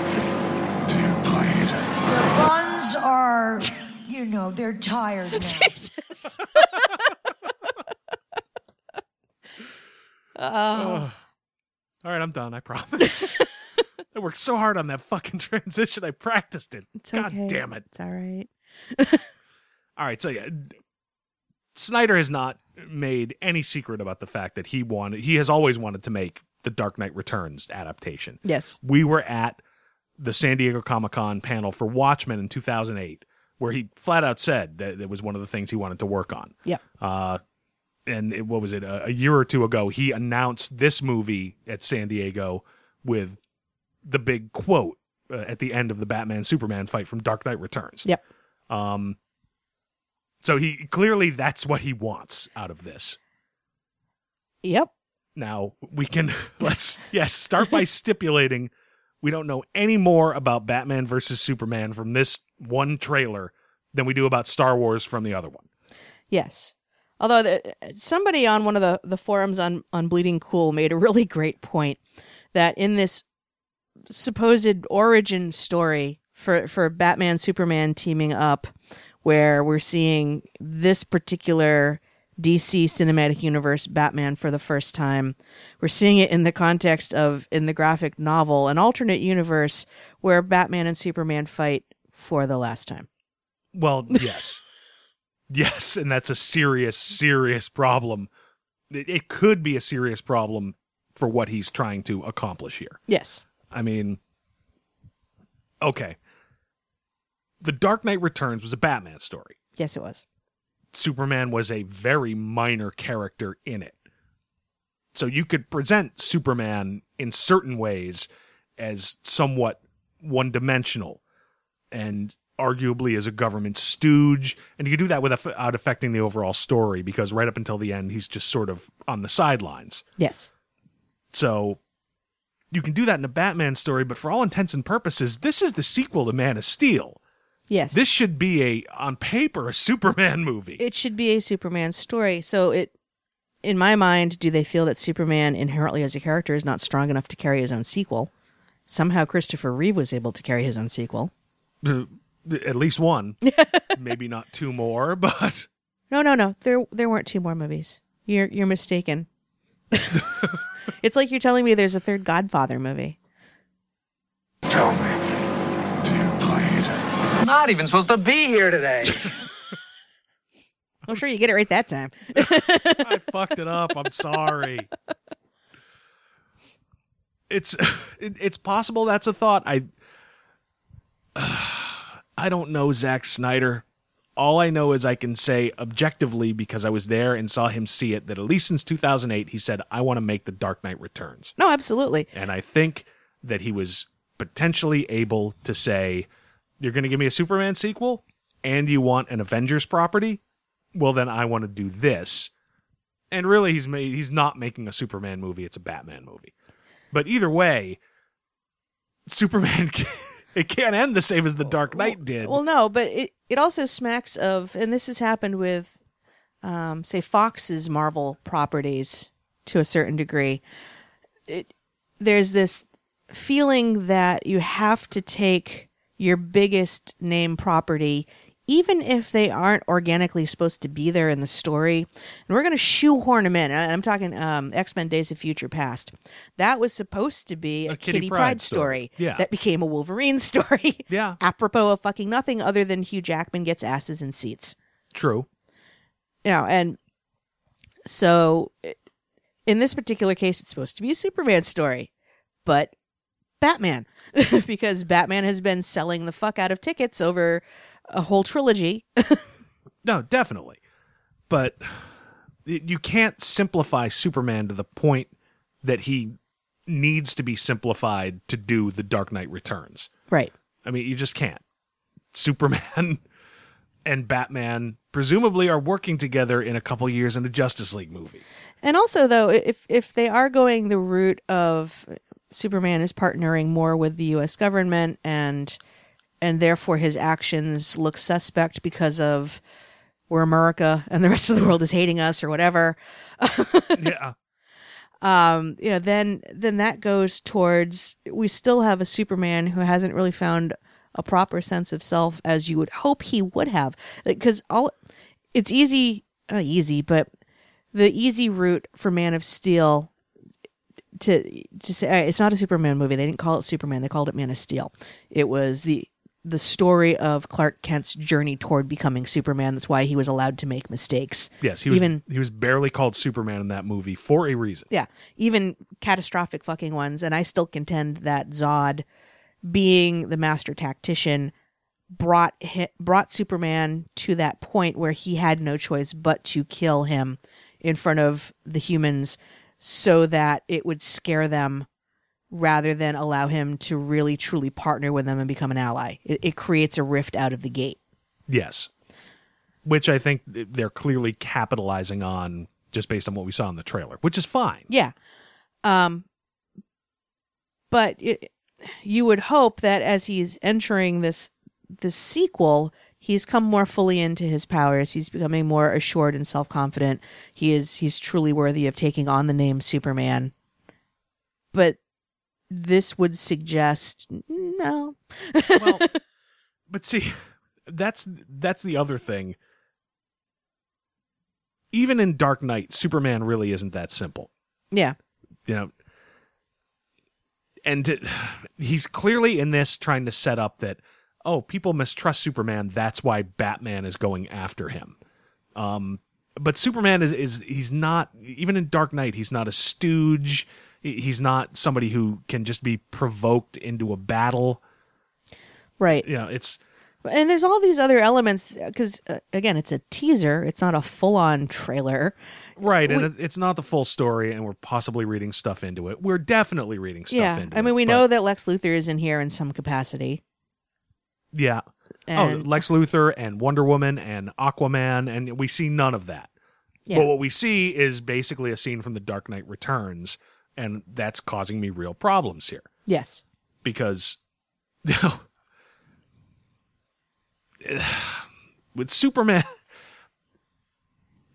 buns are, you know, they're tired now. Jesus. oh, All right, I'm done. I promise. I worked so hard on that fucking transition. I practiced it. it's God okay. damn it. It's all right. All right, so yeah, Snyder has not made any secret about the fact that he wanted. He has always wanted to make the Dark Knight Returns adaptation. Yes. we were at the San Diego Comic Con panel for Watchmen in 2008, where he flat out said that it was one of the things he wanted to work on. Yeah. Uh, and it, what was it? A, a year or two ago, he announced this movie at San Diego with the big quote uh, at the end of the Batman Superman fight from Dark Knight Returns. Yep. Um. So he clearly that's what he wants out of this. Yep. Now we can let's yes start by stipulating we don't know any more about Batman versus Superman from this one trailer than we do about Star Wars from the other one. Yes. Although the, somebody on one of the, the forums on, on Bleeding Cool made a really great point that in this supposed origin story for, for Batman Superman teaming up, where we're seeing this particular DC cinematic universe Batman for the first time. We're seeing it in the context of in the graphic novel, an alternate universe where Batman and Superman fight for the last time. Well, yes. Yes, and that's a serious, serious problem. It, it could be a serious problem for what he's trying to accomplish here. Yes. I mean, okay. The Dark Knight Returns was a Batman story. Yes, it was. Superman was a very minor character in it. So you could present Superman in certain ways as somewhat one dimensional and arguably as a government stooge. And you can do that without affecting the overall story because right up until the end, he's just sort of on the sidelines. Yes. So you can do that in a Batman story, but for all intents and purposes, this is the sequel to Man of Steel. Yes. This should be a, on paper, a Superman movie. It should be a Superman story. So it, in my mind, do they feel that Superman inherently as a character is not strong enough to carry his own sequel? Somehow Christopher Reeve was able to carry his own sequel. At least one, maybe not two more, but No, no, no. There, there weren't two more movies. You're, you're mistaken. it's like you're telling me there's a third Godfather movie. Tell me, do you bleed? I'm not even supposed to be here today. I'm sure you get it right that time. I fucked it up. I'm sorry. It's it, it's possible that's a thought. I I don't know Zack Snyder. All I know is I can say objectively because I was there and saw him see it that at least since 2008 he said I want to make the Dark Knight Returns. No, absolutely. And I think that he was potentially able to say you're going to give me a Superman sequel and you want an Avengers property? Well then I want to do this. And really he's made he's not making a Superman movie, it's a Batman movie. But either way, Superman it can't end the same as the Dark Knight did. Well, no, but it, it also smacks of, and this has happened with, um, say, Fox's Marvel properties to a certain degree. It, there's this feeling that you have to take your biggest name property, even if they aren't organically supposed to be there in the story, and we're going to shoehorn them in. And I'm talking um, X Men: Days of Future Past. That was supposed to be a, Kitty Kitty, Pryde Pride, story. story. Yeah. that became a Wolverine story. Yeah. apropos of fucking nothing other than Hugh Jackman gets asses in seats. True. You know, and so in this particular case, it's supposed to be a Superman story, but Batman, because Batman has been selling the fuck out of tickets over a whole trilogy. No, definitely. But you can't simplify Superman to the point that he needs to be simplified to do the Dark Knight Returns. right. I mean, you just can't. Superman and Batman presumably are working together in a couple years in a Justice League movie. And also, though, if if they are going the route of Superman is partnering more with the U.S. government and and therefore his actions look suspect because of we're America and the rest of the world is hating us or whatever. yeah. Um, you know, then then that goes towards we still have a Superman who hasn't really found a proper sense of self as you would hope he would have, because all it's easy, not easy, but the easy route for Man of Steel to to say it's not a Superman movie. They didn't call it Superman. They called it Man of Steel. It was the the story of Clark Kent's journey toward becoming Superman. That's why he was allowed to make mistakes. Yes, he was even he was barely called Superman in that movie for a reason. yeah, even catastrophic fucking ones. And I still contend that Zod, being the master tactician, brought hi- brought Superman to that point where he had no choice but to kill him in front of the humans, so that it would scare them, rather than allow him to really truly partner with them and become an ally. It, it creates a rift out of the gate. Yes. Which I think they're clearly capitalizing on just based on what we saw in the trailer, which is fine. Yeah. Um but it, you would hope that as he's entering this this sequel, he's come more fully into his powers. He's becoming more assured and self-confident. He is he's truly worthy of taking on the name Superman. But this would suggest no. well, but see, that's that's the other thing. Even in Dark Knight, Superman really isn't that simple. Yeah. You know, and to, he's clearly in this trying to set up that oh, people mistrust Superman, that's why Batman is going after him. Um but Superman is is he's not even in Dark Knight, he's not a stooge. He- He's not somebody who can just be provoked into a battle. Right. You know, it's And there's all these other elements because uh, again, it's a teaser. It's not a full-on trailer. Right, and We- it it's not the full story, and we're possibly reading stuff into it. We're definitely reading stuff yeah. into it. I mean, we but- know that Lex Luthor is in here in some capacity. Yeah. And- oh, Lex Luthor and Wonder Woman and Aquaman, and we see none of that. Yeah. But what we see is basically a scene from The Dark Knight Returns, and that's causing me real problems here Yes. because with Superman.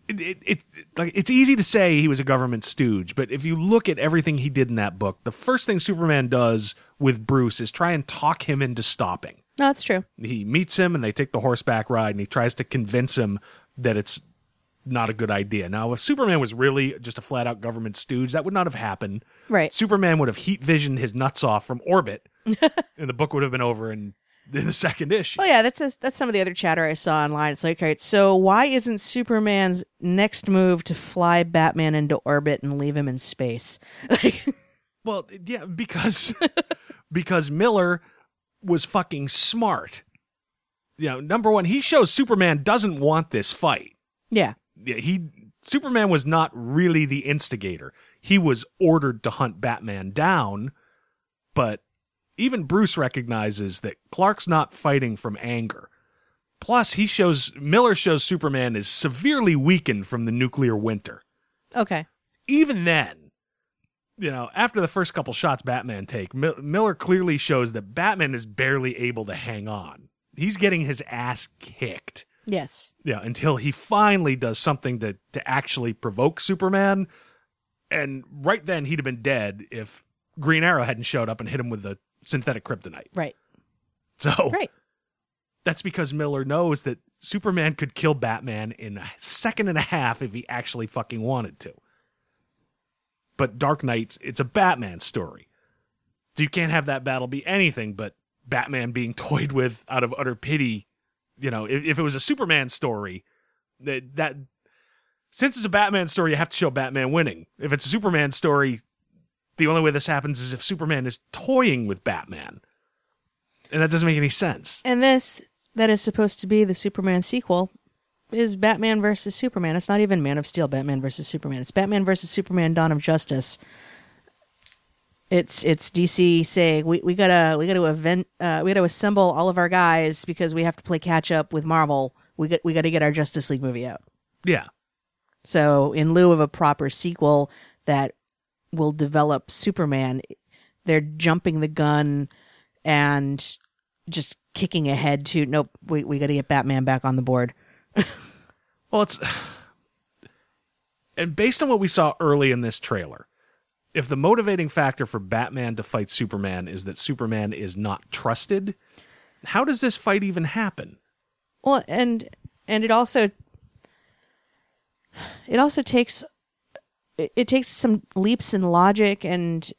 It, it, it like it's easy to say he was a government stooge, but if you look at everything he did in that book, the first thing Superman does with Bruce is try and talk him into stopping. No, that's true. He meets him and they take the horseback ride and he tries to convince him that it's not a good idea. Now, if Superman was really just a flat out government stooge, that would not have happened. Right. Superman would have heat visioned his nuts off from orbit and the book would have been over in, in the second issue. Oh yeah, that's a, that's some of the other chatter I saw online. It's like, all right, so why isn't Superman's next move to fly Batman into orbit and leave him in space? Well, yeah, because because Miller was fucking smart. You know, number one, he shows Superman doesn't want this fight. yeah. Yeah, he Superman was not really the instigator. He was ordered to hunt Batman down, but even Bruce recognizes that Clark's not fighting from anger. Plus, he shows Miller shows Superman is severely weakened from the nuclear winter. Okay. Even then, you know, after the first couple shots Batman take, Mi- Miller clearly shows that Batman is barely able to hang on. He's getting his ass kicked. Yes. Yeah, until he finally does something to to actually provoke Superman. And right then he'd have been dead if Green Arrow hadn't showed up and hit him with the synthetic kryptonite. Right. So Right. that's because Miller knows that Superman could kill Batman in a second and a half if he actually fucking wanted to. But Dark Knight's it's a Batman story. So you can't have that battle be anything but Batman being toyed with out of utter pity. You know, if, if it was a Superman story, that that since it's a Batman story, you have to show Batman winning. If it's a Superman story, the only way this happens is if Superman is toying with Batman. And that doesn't make any sense. And this that is supposed to be the Superman sequel is Batman versus Superman. It's not even Man of Steel, Batman versus Superman. It's Batman versus Superman Dawn of Justice. It's it's DC saying we, we gotta we gotta event uh, we gotta assemble all of our guys because we have to play catch up with Marvel. We got we gotta get our Justice League movie out. Yeah. So in lieu of a proper sequel that will develop Superman, they're jumping the gun and just kicking ahead to nope, we we got to get Batman back on the board. Well, it's and based on what we saw early in this trailer, if the motivating factor for Batman to fight Superman is that Superman is not trusted, how does this fight even happen? Well, and and it also it also takes it, it takes some leaps in logic and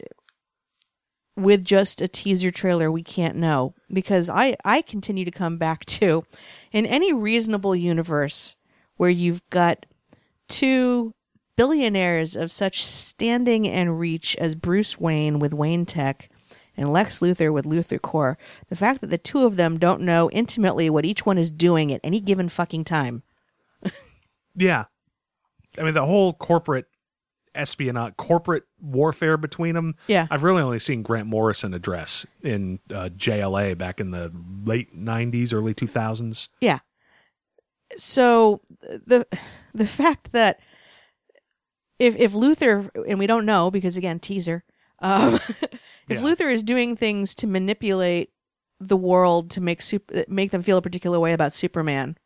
with just a teaser trailer we can't know because I I continue to come back to in any reasonable universe where you've got two billionaires of such standing and reach as Bruce Wayne with Wayne Tech and Lex Luthor with Luthor Corps, the fact that the two of them don't know intimately what each one is doing at any given fucking time. Yeah. I mean, the whole corporate espionage, corporate warfare between them. Yeah. I've really only seen Grant Morrison address in uh, JLA back in the late 90s, early 2000s. Yeah. So the the fact that if if Luthor and we don't know because again teaser, um, if Yeah. Luthor is doing things to manipulate the world to make super, make them feel a particular way about Superman,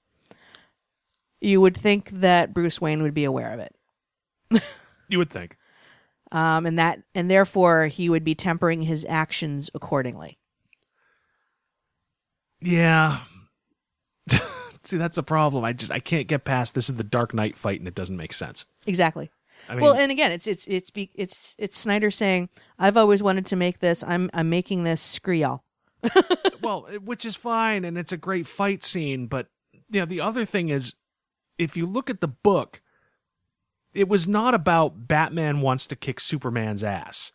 you would think that Bruce Wayne would be aware of it. You would think. um, and that and therefore he would be tempering his actions accordingly. Yeah. See, that's the problem. I just I can't get past this is the Dark Knight fight and it doesn't make sense. Exactly. I mean, well, and again, it's it's it's be, it's it's Snyder saying, "I've always wanted to make this. I'm I'm making this. Screw y'all." well, eh, which is fine and it's a great fight scene, but you know, the other thing is if you look at the book, it was not about Batman wants to kick Superman's ass.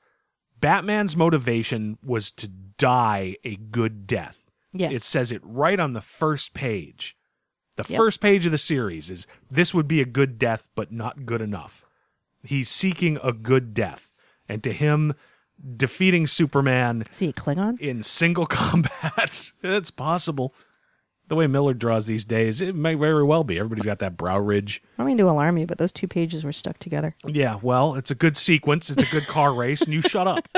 Batman's motivation was to die a good death. Yes. It says it right on the first page. The Yep. first page of the series is this would be a good death, but not good enough. He's seeking a good death. And to him, defeating Superman See a Klingon? in single combat, it's possible. The way Miller draws these days, it may very well be. Everybody's got that brow ridge. I don't mean to alarm you, but those two pages were stuck together. Yeah, well, it's a good sequence. It's a good car race, and you shut up.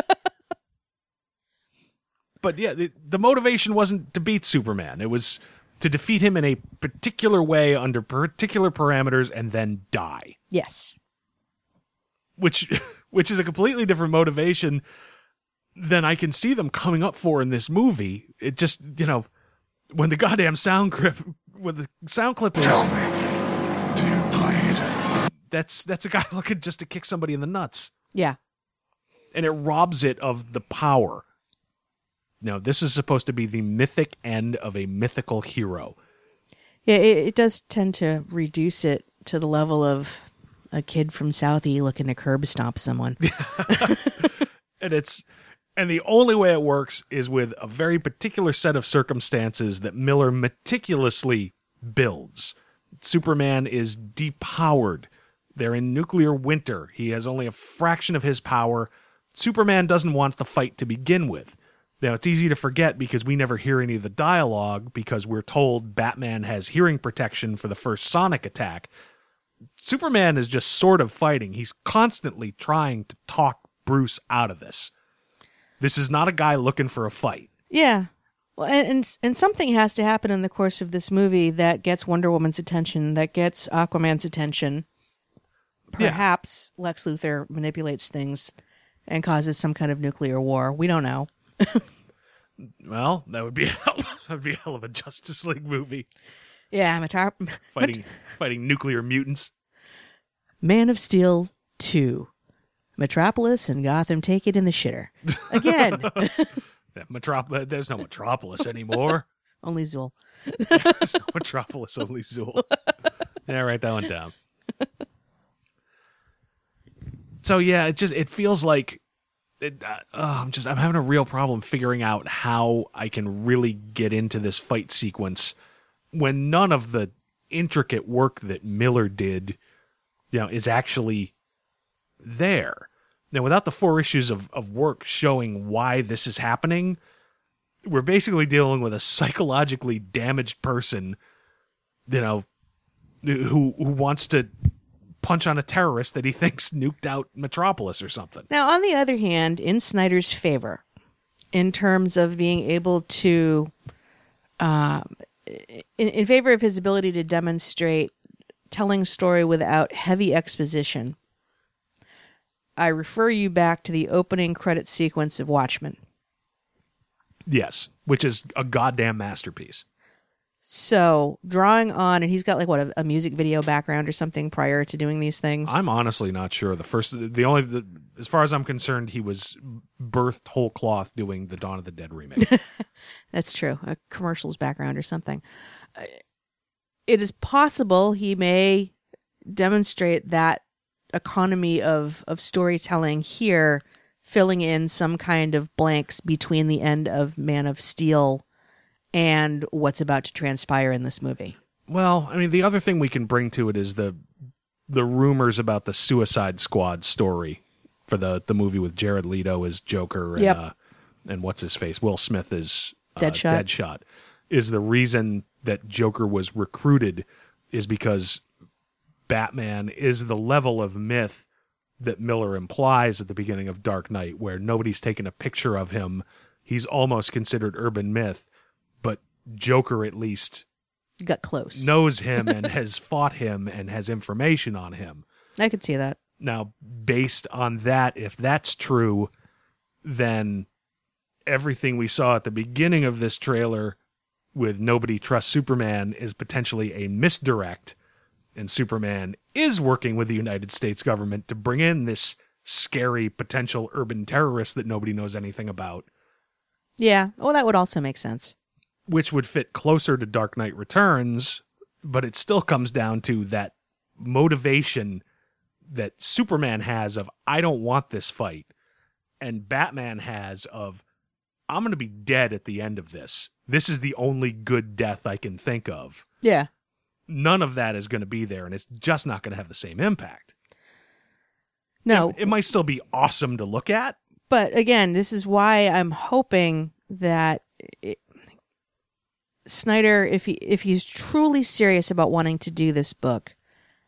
But yeah, the, the motivation wasn't to beat Superman. It was to defeat him in a particular way under particular parameters and then die. Yes. Which which is a completely different motivation than I can see them coming up for in this movie. It just, you know, when the goddamn sound clip when the sound clip is Tell me, do you bleed? that's that's a guy looking just to kick somebody in the nuts. Yeah. and it robs it of the power. Now, this is supposed to be the mythic end of a mythical hero. Yeah, it, it does tend to reduce it to the level of a kid from Southie looking to curb stomp someone. And it's and the only way it works is with a very particular set of circumstances that Miller meticulously builds. Superman is depowered. They're in nuclear winter. He has only a fraction of his power. Superman doesn't want the fight to begin with. Now, it's easy to forget because we never hear any of the dialogue because we're told Batman has hearing protection for the first Sonic attack. Superman is just sort of fighting. He's constantly trying to talk Bruce out of this. This is not a guy looking for a fight. yeah. Well, and, and and something has to happen in the course of this movie that gets Wonder Woman's attention, that gets Aquaman's attention. Yeah. Perhaps Lex Luthor manipulates things and causes some kind of nuclear war. We don't know. Well, that would be a hell, that would be a hell of a Justice League movie Yeah, Matar- fighting fighting nuclear mutants. Man of Steel 2. Metropolis and Gotham take it in the shitter. Again, Metrop- there's no Metropolis anymore. only Zuul. There's no Metropolis, only Zuul. Yeah, write that one down. So yeah, it just it feels like it, uh, oh, I'm just I'm having a real problem figuring out how I can really get into this fight sequence when none of the intricate work that Miller did, you know, is actually there. Now, without the four issues of, of work showing why this is happening, we're basically dealing with a psychologically damaged person, you know, who who wants to punch on a terrorist that he thinks nuked out Metropolis or something. Now, on the other hand, in Snyder's favor, in terms of being able to, um, in, in favor of his ability to demonstrate telling story without heavy exposition, I refer you back to the opening credit sequence of Watchmen. Yes, which is a goddamn masterpiece. So, drawing on, and he's got like what a, a music video background or something prior to doing these things. I'm honestly not sure. The first, the only, the, as far as I'm concerned, he was birthed whole cloth doing the Dawn of the Dead remake. That's true. A commercials background or something. Uh, It is possible he may demonstrate that economy of, of storytelling here, filling in some kind of blanks between the end of Man of Steel and what's about to transpire in this movie. Well, I mean, the other thing we can bring to it is the the rumors about the Suicide Squad story for the the movie with Jared Leto as Joker and Yep. uh, and what's his face Will Smith as uh, Deadshot. Deadshot is the reason that Joker was recruited is because Batman is the level of myth that Miller implies at the beginning of Dark Knight, where nobody's taken a picture of him. He's almost considered urban myth, Joker at least Got close. knows him and has fought him and has information on him. I could see that. Now, based on that, if that's true, then everything we saw at the beginning of this trailer with Nobody Trusts Superman is potentially a misdirect, and Superman is working with the United States government to bring in this scary potential urban terrorist that nobody knows anything about, Yeah. Well, that would also make sense. Which would fit closer to Dark Knight Returns, but it still comes down to that motivation that Superman has of I don't want this fight and Batman has of I'm going to be dead at the end of this. This is the only good death I can think of. Yeah. None of that is going to be there and it's just not going to have the same impact. No. It, it might still be awesome to look at. But again, this is why I'm hoping that it, Snyder, if he if he's truly serious about wanting to do this book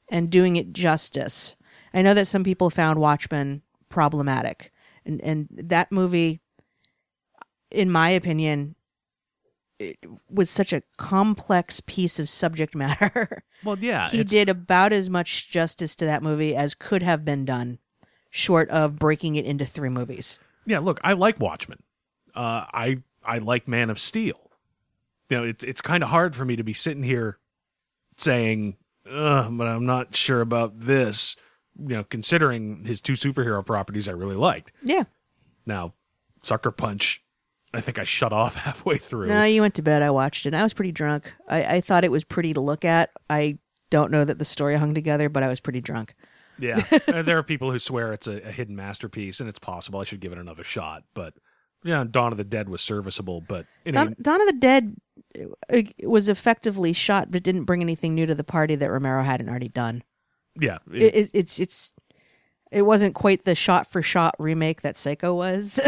and doing it justice, I know that some people found Watchmen problematic, and and that movie, in my opinion, it was such a complex piece of subject matter. Well, yeah, he it's- did about as much justice to that movie as could have been done, short of breaking it into three movies. Yeah, look, I like Watchmen. Uh, I I like Man of Steel. You know, it's it's kind of hard for me to be sitting here saying, Ugh, but I'm not sure about this. You know, considering his two superhero properties I really liked. Yeah. Now, Sucker Punch, I think I shut off halfway through. No, you went to bed. I watched it. I was pretty drunk. I, I thought it was pretty to look at. I don't know that the story hung together, but I was pretty drunk. Yeah, there are people who swear it's a, a hidden masterpiece, and it's possible I should give it another shot. But yeah, Dawn of the Dead was serviceable, but know, Dawn, Dawn of the Dead uh, was effectively shot, but didn't bring anything new to the party that Romero hadn't already done. yeah, It, it, it's it's it wasn't quite the shot for shot remake that Psycho was,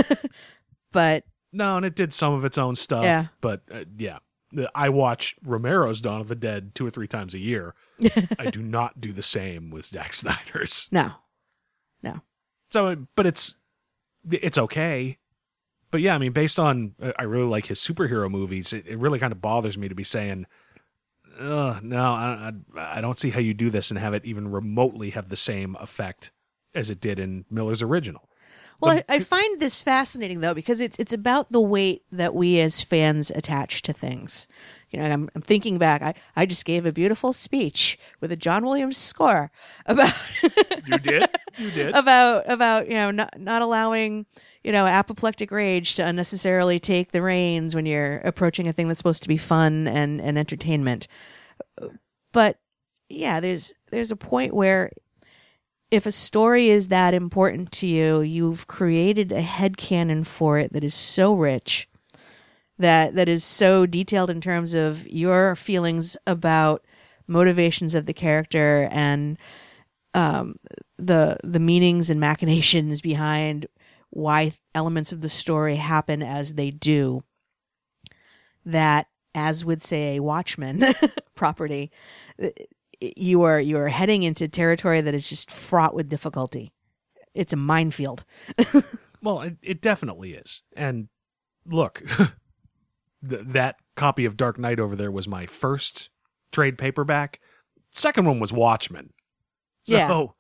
but No, and it did some of its own stuff. Yeah. But uh, yeah, I watch Romero's Dawn of the Dead two or three times a year. I do not do the same with Zack Snyder's. no, no. So, but it's it's okay. But yeah, I mean, based on uh, I really like his superhero movies. It, it really kind of bothers me to be saying, "Ugh, no, I, I I don't see how you do this and have it even remotely have the same effect as it did in Miller's original." Well, I, I find this fascinating though because it's it's about the weight that we as fans attach to things. You know, I'm, I'm thinking back. I, I just gave a beautiful speech with a John Williams score about You did, you did. about about you know not not allowing you know apoplectic rage to unnecessarily take the reins when you're approaching a thing that's supposed to be fun and and entertainment. But yeah, there's there's a point where if a story is that important to you, you've created a head headcanon for it that is so rich that that is so detailed in terms of your feelings about motivations of the character and um, the the meanings and machinations behind why elements of the story happen as they do. That, as would say a Watchman property, you are you are heading into territory that is just fraught with difficulty. It's a minefield. Well, it, it definitely is. And look, th- that copy of Dark Knight over there was my first trade paperback. Second one was Watchmen. So,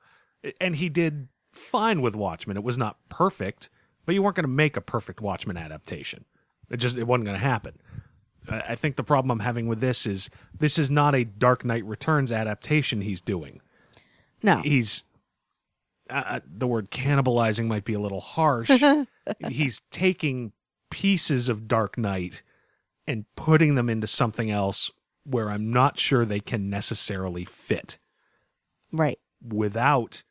and he did fine with Watchmen. It was not perfect, but you weren't going to make a perfect Watchmen adaptation. It just it wasn't going to happen. I think the problem I'm having with this is this is not a Dark Knight Returns adaptation he's doing. No. He's uh, the word cannibalizing might be a little harsh. he's taking pieces of Dark Knight and putting them into something else where I'm not sure they can necessarily fit Right. without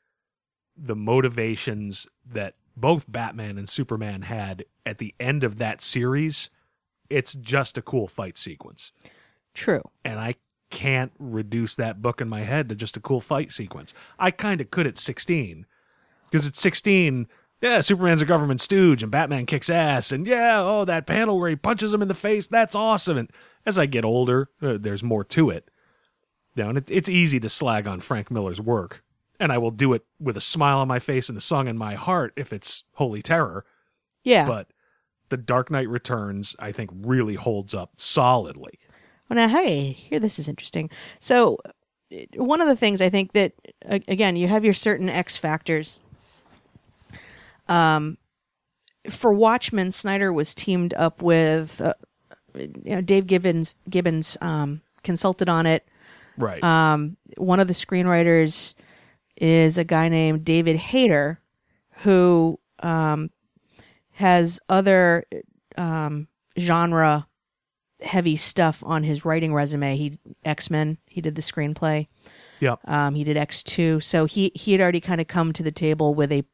the motivations that both Batman and Superman had at the end of that series. It's just a cool fight sequence. True. And I can't reduce that book in my head to just a cool fight sequence. I kind of could at 16. Because at 16, yeah, Superman's a government stooge and Batman kicks ass. And yeah, oh, that panel where he punches him in the face, that's awesome. And as I get older, uh, there's more to it. You know, and it, it's easy to slag on Frank Miller's work. And I will do it with a smile on my face and a song in my heart if it's Holy Terror. Yeah. But The Dark Knight Returns, I think, really holds up solidly. Well, now, hey, here, this is interesting. So, one of the things I think that, again, you have your certain X factors. Um, for Watchmen, Snyder was teamed up with uh, you know, Dave Gibbons Gibbons um, consulted on it. Right. Um, one of the screenwriters is a guy named David Hayter, who um, has other um, genre heavy stuff on his writing resume. He X Men. He did the screenplay. Yep. Um, he did X two. So he he had already kind of come to the table with a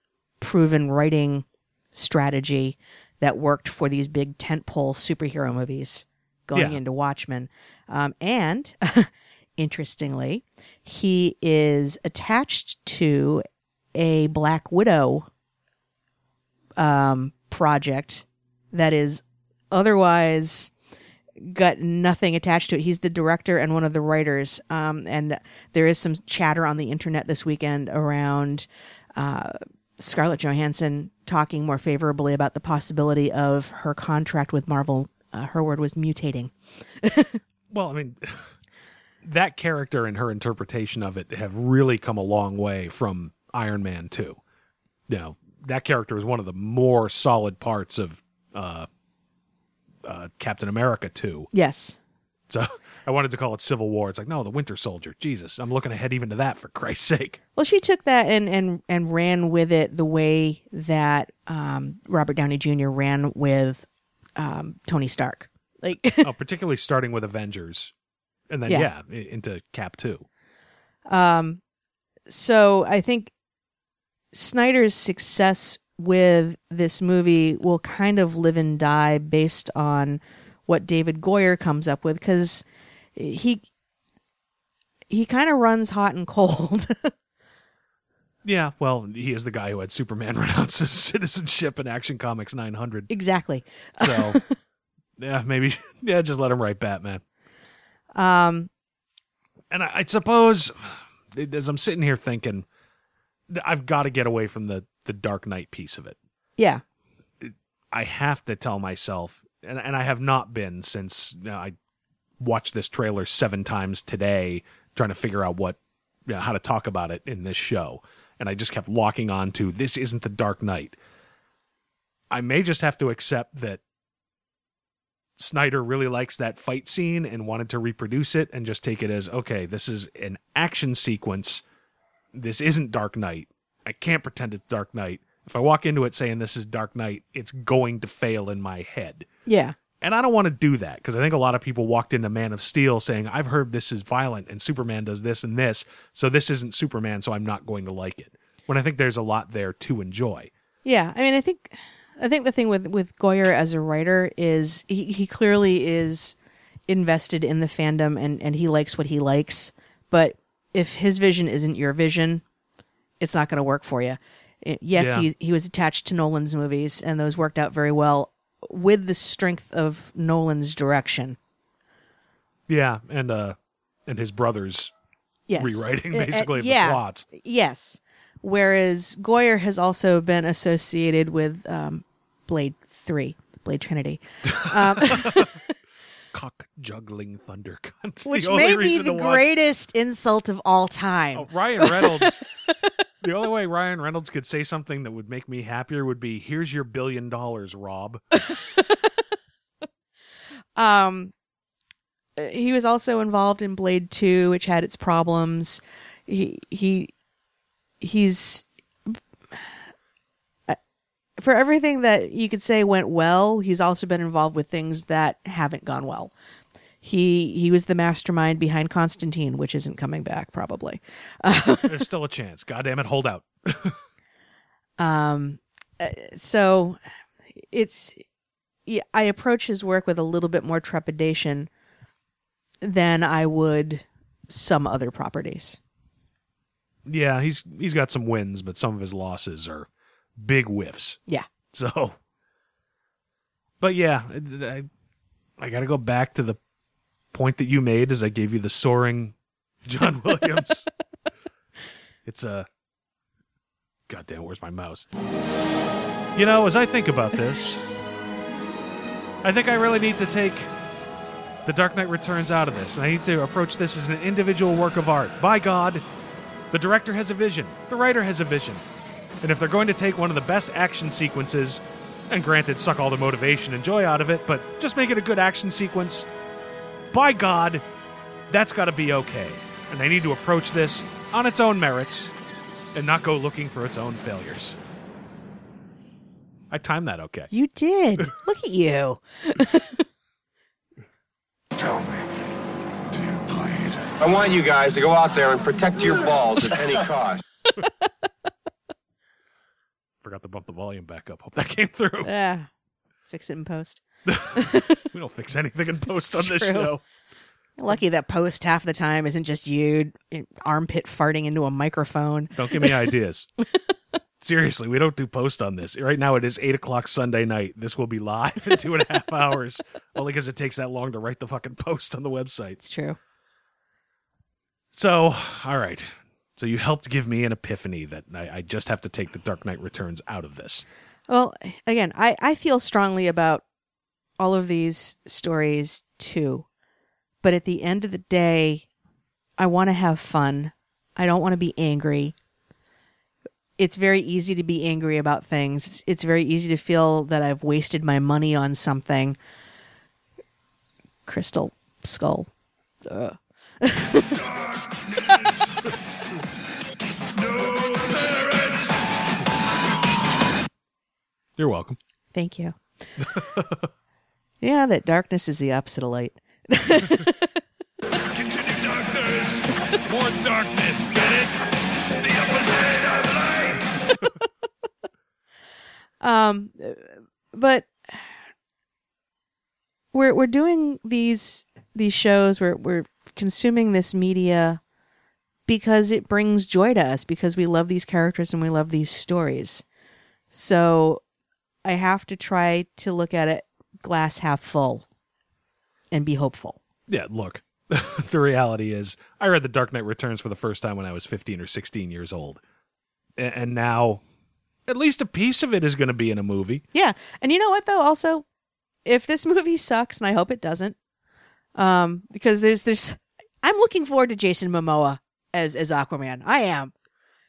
proven writing strategy that worked for these big tentpole superhero movies going Yeah. into Watchmen. Um, and interestingly, he is attached to a Black Widow um, project that is otherwise got nothing attached to it. He's the director and one of the writers. Um, and there is some chatter on the internet this weekend around uh, Scarlett Johansson talking more favorably about the possibility of her contract with Marvel. Uh, her word was mutating. Well, I mean, that character and her interpretation of it have really come a long way from Iron Man 2. You know, that character is one of the more solid parts of uh, uh, Captain America 2. Yes. So I wanted to call it Civil War. It's like, no, the Winter Soldier. Jesus, I'm looking ahead even to that for Christ's sake. Well, she took that and and and ran with it the way that um, Robert Downey Jr. ran with um, Tony Stark. Like, oh, particularly starting with Avengers, and then Yeah. yeah, into Cap 2. um, so I think Snyder's success with this movie will kind of live and die based on what David Goyer comes up with because he he kind of runs hot and cold. Yeah, well, he is the guy who had Superman renounce his citizenship in Action Comics 900. exactly. So, yeah, maybe, yeah, just let him write Batman. Um, And I, I suppose, as I'm sitting here thinking, I've got to get away from the the Dark Knight piece of it. yeah. I have to tell myself, and, and I have not been since you know, I watched this trailer seven times today, trying to figure out what, you know, how to talk about it in this show. And I just kept locking on to this isn't the Dark Knight. I may just have to accept that Snyder really likes that fight scene and wanted to reproduce it and just take it as okay, this is an action sequence. This isn't Dark Knight. I can't pretend it's Dark Knight. If I walk into it saying this is Dark Knight, it's going to fail in my head. Yeah. And I don't want to do that because I think a lot of people walked into Man of Steel saying, I've heard this is violent and Superman does this and this, so this isn't Superman, so I'm not going to like it. When I think there's a lot there to enjoy. Yeah, I mean, I think, I think the thing with with Goyer as a writer is he, he clearly is invested in the fandom and and he likes what he likes. But if his vision isn't your vision, it's not going to work for you. Yes, Yeah. he he was attached to Nolan's movies, and those worked out very well with the strength of Nolan's direction. Yeah, and uh and his brothers Yes, rewriting Uh, uh, basically yeah. the plots. Yes, whereas Goyer has also been associated with um, Blade Three, Blade Trinity. Um, Cock juggling thunder cunt. Which may be the watch- greatest insult of all time. Oh, Ryan Reynolds. the only way Ryan Reynolds could say something that would make me happier would be, "Here's your billion dollars, Rob." Um, he was also involved in Blade Two, which had its problems. He he he's uh, for everything that you could say went well. He's also been involved with things that haven't gone well. He he was the mastermind behind Constantine, which isn't coming back probably. There's still a chance. God damn it, hold out. Um, uh, so it's yeah, I approach his work with a little bit more trepidation than I would some other properties. Yeah, he's he's got some wins, but some of his losses are big whiffs. Yeah. So, but yeah, I, I got to go back to the point that you made as I gave you the soaring John Williams. it's a goddamn. Where's my mouse? You know, as I think about this, I think I really need to take the Dark Knight Returns out of this, and I need to approach this as an individual work of art. By God, the director has a vision, the writer has a vision. And if they're going to take one of the best action sequences And granted, suck all the motivation and joy out of it, but just make it a good action sequence. By God, that's got to be okay. And they need to approach this on its own merits and not go looking for its own failures. I timed that okay. You did. Look at you. Tell me, do you bleed? I want you guys to go out there and protect your balls at any cost. Forgot to bump the volume back up. Hope that came through. Yeah. Fix it in post. we don't fix anything in post on It's this true. show. Lucky that post half the time isn't just you eh, armpit farting into a microphone. Don't give me ideas. Seriously, we don't do post on this. Right now it is 8 o'clock Sunday night. This will be live in two and a half hours. Only because it takes that long to write the fucking post on the website. It's true. So, all right. So you helped give me an epiphany that I, I just have to take the Dark Knight Returns out of this. Well, again, I, I feel strongly about all of these stories too. But at the end of the day, I want to have fun. I don't want to be angry. It's very easy to be angry about things. It's, it's very easy to feel that I've wasted my money on something. Crystal Skull. Ugh. You're welcome. Thank you. yeah, that darkness is the opposite of light. Continue darkness. More darkness. Get it? The opposite of light. Um, but we're we're doing these these shows. We're we're consuming this media because it brings joy to us because we love these characters and we love these stories. So I have to try to look at it glass half full and be hopeful. Yeah, look. the reality is, I read The Dark Knight Returns for the first time when I was 15 or 16 years old. And now, at least a piece of it is going to be in a movie. Yeah. And you know what though? Also, if this movie sucks, and I hope it doesn't, um, because there's there's I'm looking forward to Jason Momoa as as Aquaman. I am.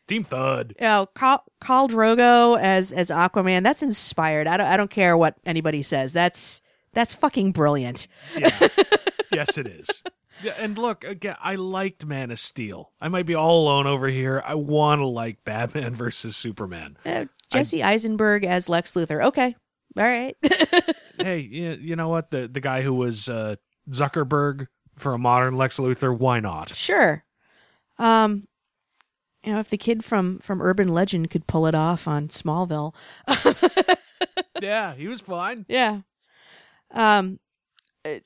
Team Thud. You know, Khal, Khal Drogo as as Aquaman. That's inspired. I don't I don't care what anybody says. That's that's fucking brilliant. Yeah. yes, it is. Yeah, and look, again, I liked Man of Steel. I might be all alone over here. I want to like Batman versus Superman. Uh, Jesse Eisenberg as Lex Luthor. Okay. All right. hey, you, you know what? The the guy who was uh, Zuckerberg for a modern Lex Luthor, why not? Sure. Um, you know, if the kid from from Urban Legend could pull it off on Smallville, yeah, he was fine. Yeah. Um. uh,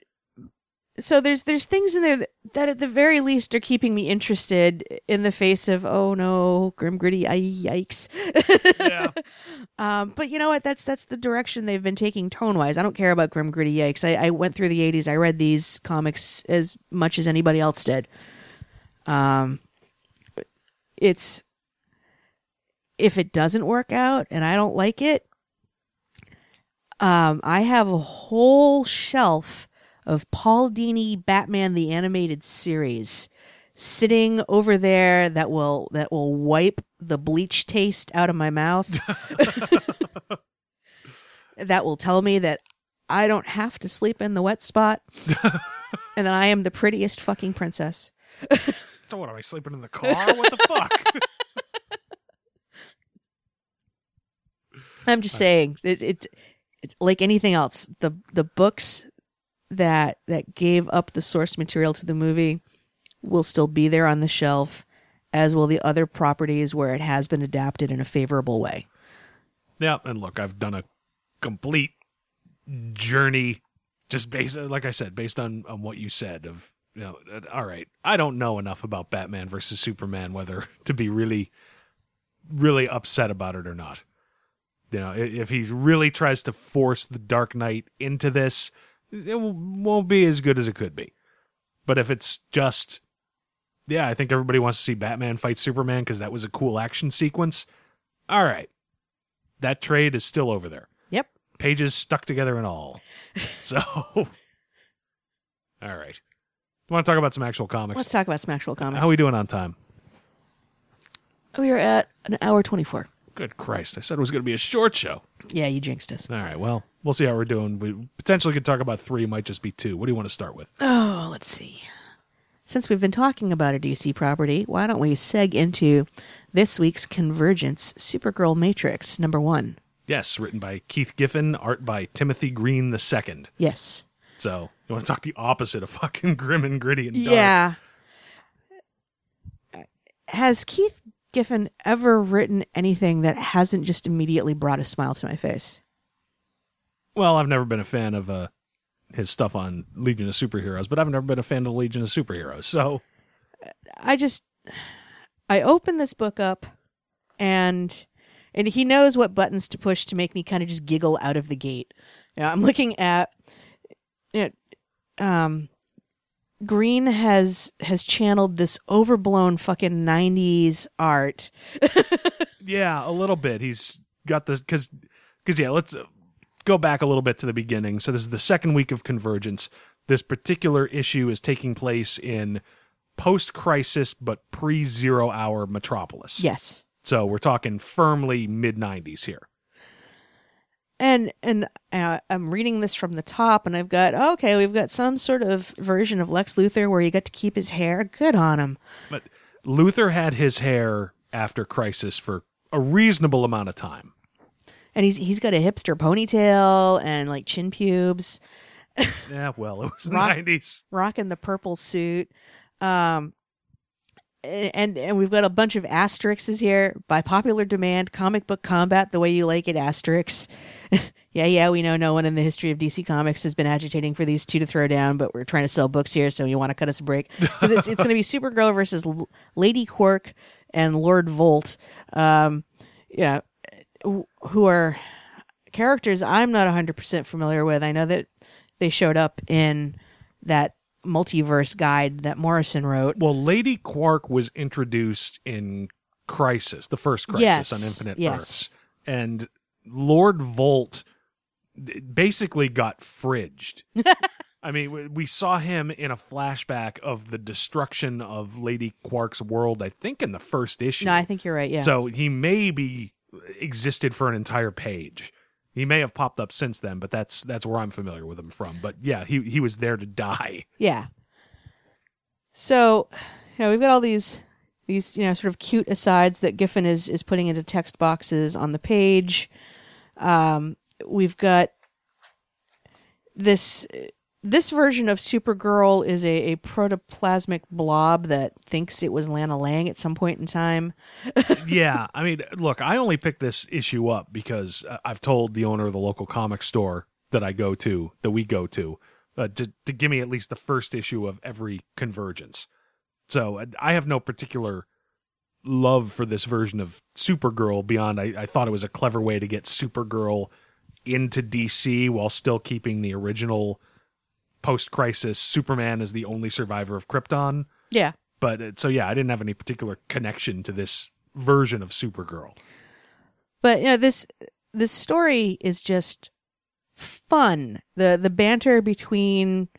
So there's there's things in there that, that at the very least are keeping me interested in the face of oh no grim gritty yikes. yeah. Um. But you know what? That's that's the direction they've been taking tone wise. I don't care about grim gritty yikes. I, I went through the '80s. I read these comics as much as anybody else did. Um. It's if it doesn't work out and I don't like it, um, I have a whole shelf of Paul Dini Batman the Animated Series sitting over there that will that will wipe the bleach taste out of my mouth. that will tell me that I don't have to sleep in the wet spot and that I am the prettiest fucking princess. So what? Am I sleeping in the car? What the fuck? I'm just saying it, it it's like anything else. The the books that that gave up the source material to the movie will still be there on the shelf, as will the other properties where it has been adapted in a favorable way. Yeah, and look, I've done a complete journey, just based, like I said, based on on what you said. Of you know, all right, I don't know enough about Batman versus Superman whether to be really, really upset about it or not. You know, if he really tries to force the Dark Knight into this, it won't be as good as it could be. But if it's just, yeah, I think everybody wants to see Batman fight Superman because that was a cool action sequence. All right, that trade is still over there. Yep. Pages stuck together and all. So, all right. You want to talk about some actual comics? Let's talk about some actual comics. How are we doing on time? We are at an hour twenty four. Good Christ! I said it was going to be a short show. Yeah, you jinxed us. All right. Well, we'll see how we're doing. We potentially could talk about three. Might just be two. What do you want to start with? Oh, let's see. Since we've been talking about a DC property, why don't we seg into this week's Convergence Supergirl Matrix number one? Yes, written by Keith Giffen, art by Timothy Green II. Yes. So you want to talk the opposite of fucking grim and gritty and dark? Yeah. Has Keith Giffen ever written anything that hasn't just immediately brought a smile to my face? Well, I've never been a fan of uh, his stuff on Legion of Superheroes, but I've never been a fan of Legion of Superheroes. So I just I open this book up and and he knows what buttons to push to make me kind of just giggle out of the gate. You know, I'm looking at um Green has has channeled this overblown fucking 90s art. yeah, a little bit. He's got this because because yeah, let's go back a little bit to the beginning. So this is the second week of Convergence. This particular issue is taking place in post-crisis but pre-zero hour Metropolis. Yes. So we're talking firmly mid 90s here. And and uh, I'm reading this from the top, and I've got okay, we've got some sort of version of Lex Luthor where you got to keep his hair. Good on him. But Luthor had his hair after Crisis for a reasonable amount of time. And he's he's got a hipster ponytail and like chin pubes. yeah, well, it was Rock- the 90s. rocking the purple suit. Um, and and we've got a bunch of asterisks here by popular demand. Comic book combat, the way you like it, asterisks. yeah, yeah, we know no one in the history of DC Comics has been agitating for these two to throw down, but we're trying to sell books here, so you want to cut us a break because it's it's going to be Supergirl versus L- Lady Quark and Lord Volt. Um, yeah, who are characters I'm not 100% familiar with. I know that they showed up in that multiverse guide that Morrison wrote. Well, Lady Quark was introduced in Crisis, the first Crisis Yes, on Infinite yes. Earths. And Lord Volt basically got fridged. I mean, we- saw him in a flashback of the destruction of Lady Quark's world, I think in the first issue. No, I think you're right. Yeah. So he maybe existed for an entire page. He may have popped up since then, but that's that's where I'm familiar with him from. But yeah, he he was there to die. Yeah. So, you know, we've got all these these you know sort of cute asides that Giffen is is putting into text boxes on the page. Um, we've got this this version of Supergirl is a, a protoplasmic blob that thinks it was Lana Lang at some point in time. yeah, I mean, look, I only picked this issue up because uh, I've told the owner of the local comic store that I go to, that we go to, uh, to to give me at least the first issue of every Convergence. So I have no particular love for this version of Supergirl beyond I, I thought it was a clever way to get Supergirl into DC while still keeping the original post-crisis Superman as the only survivor of Krypton. Yeah. But uh, so yeah, I didn't have any particular connection to this version of Supergirl. But you know this this story is just fun. The the banter between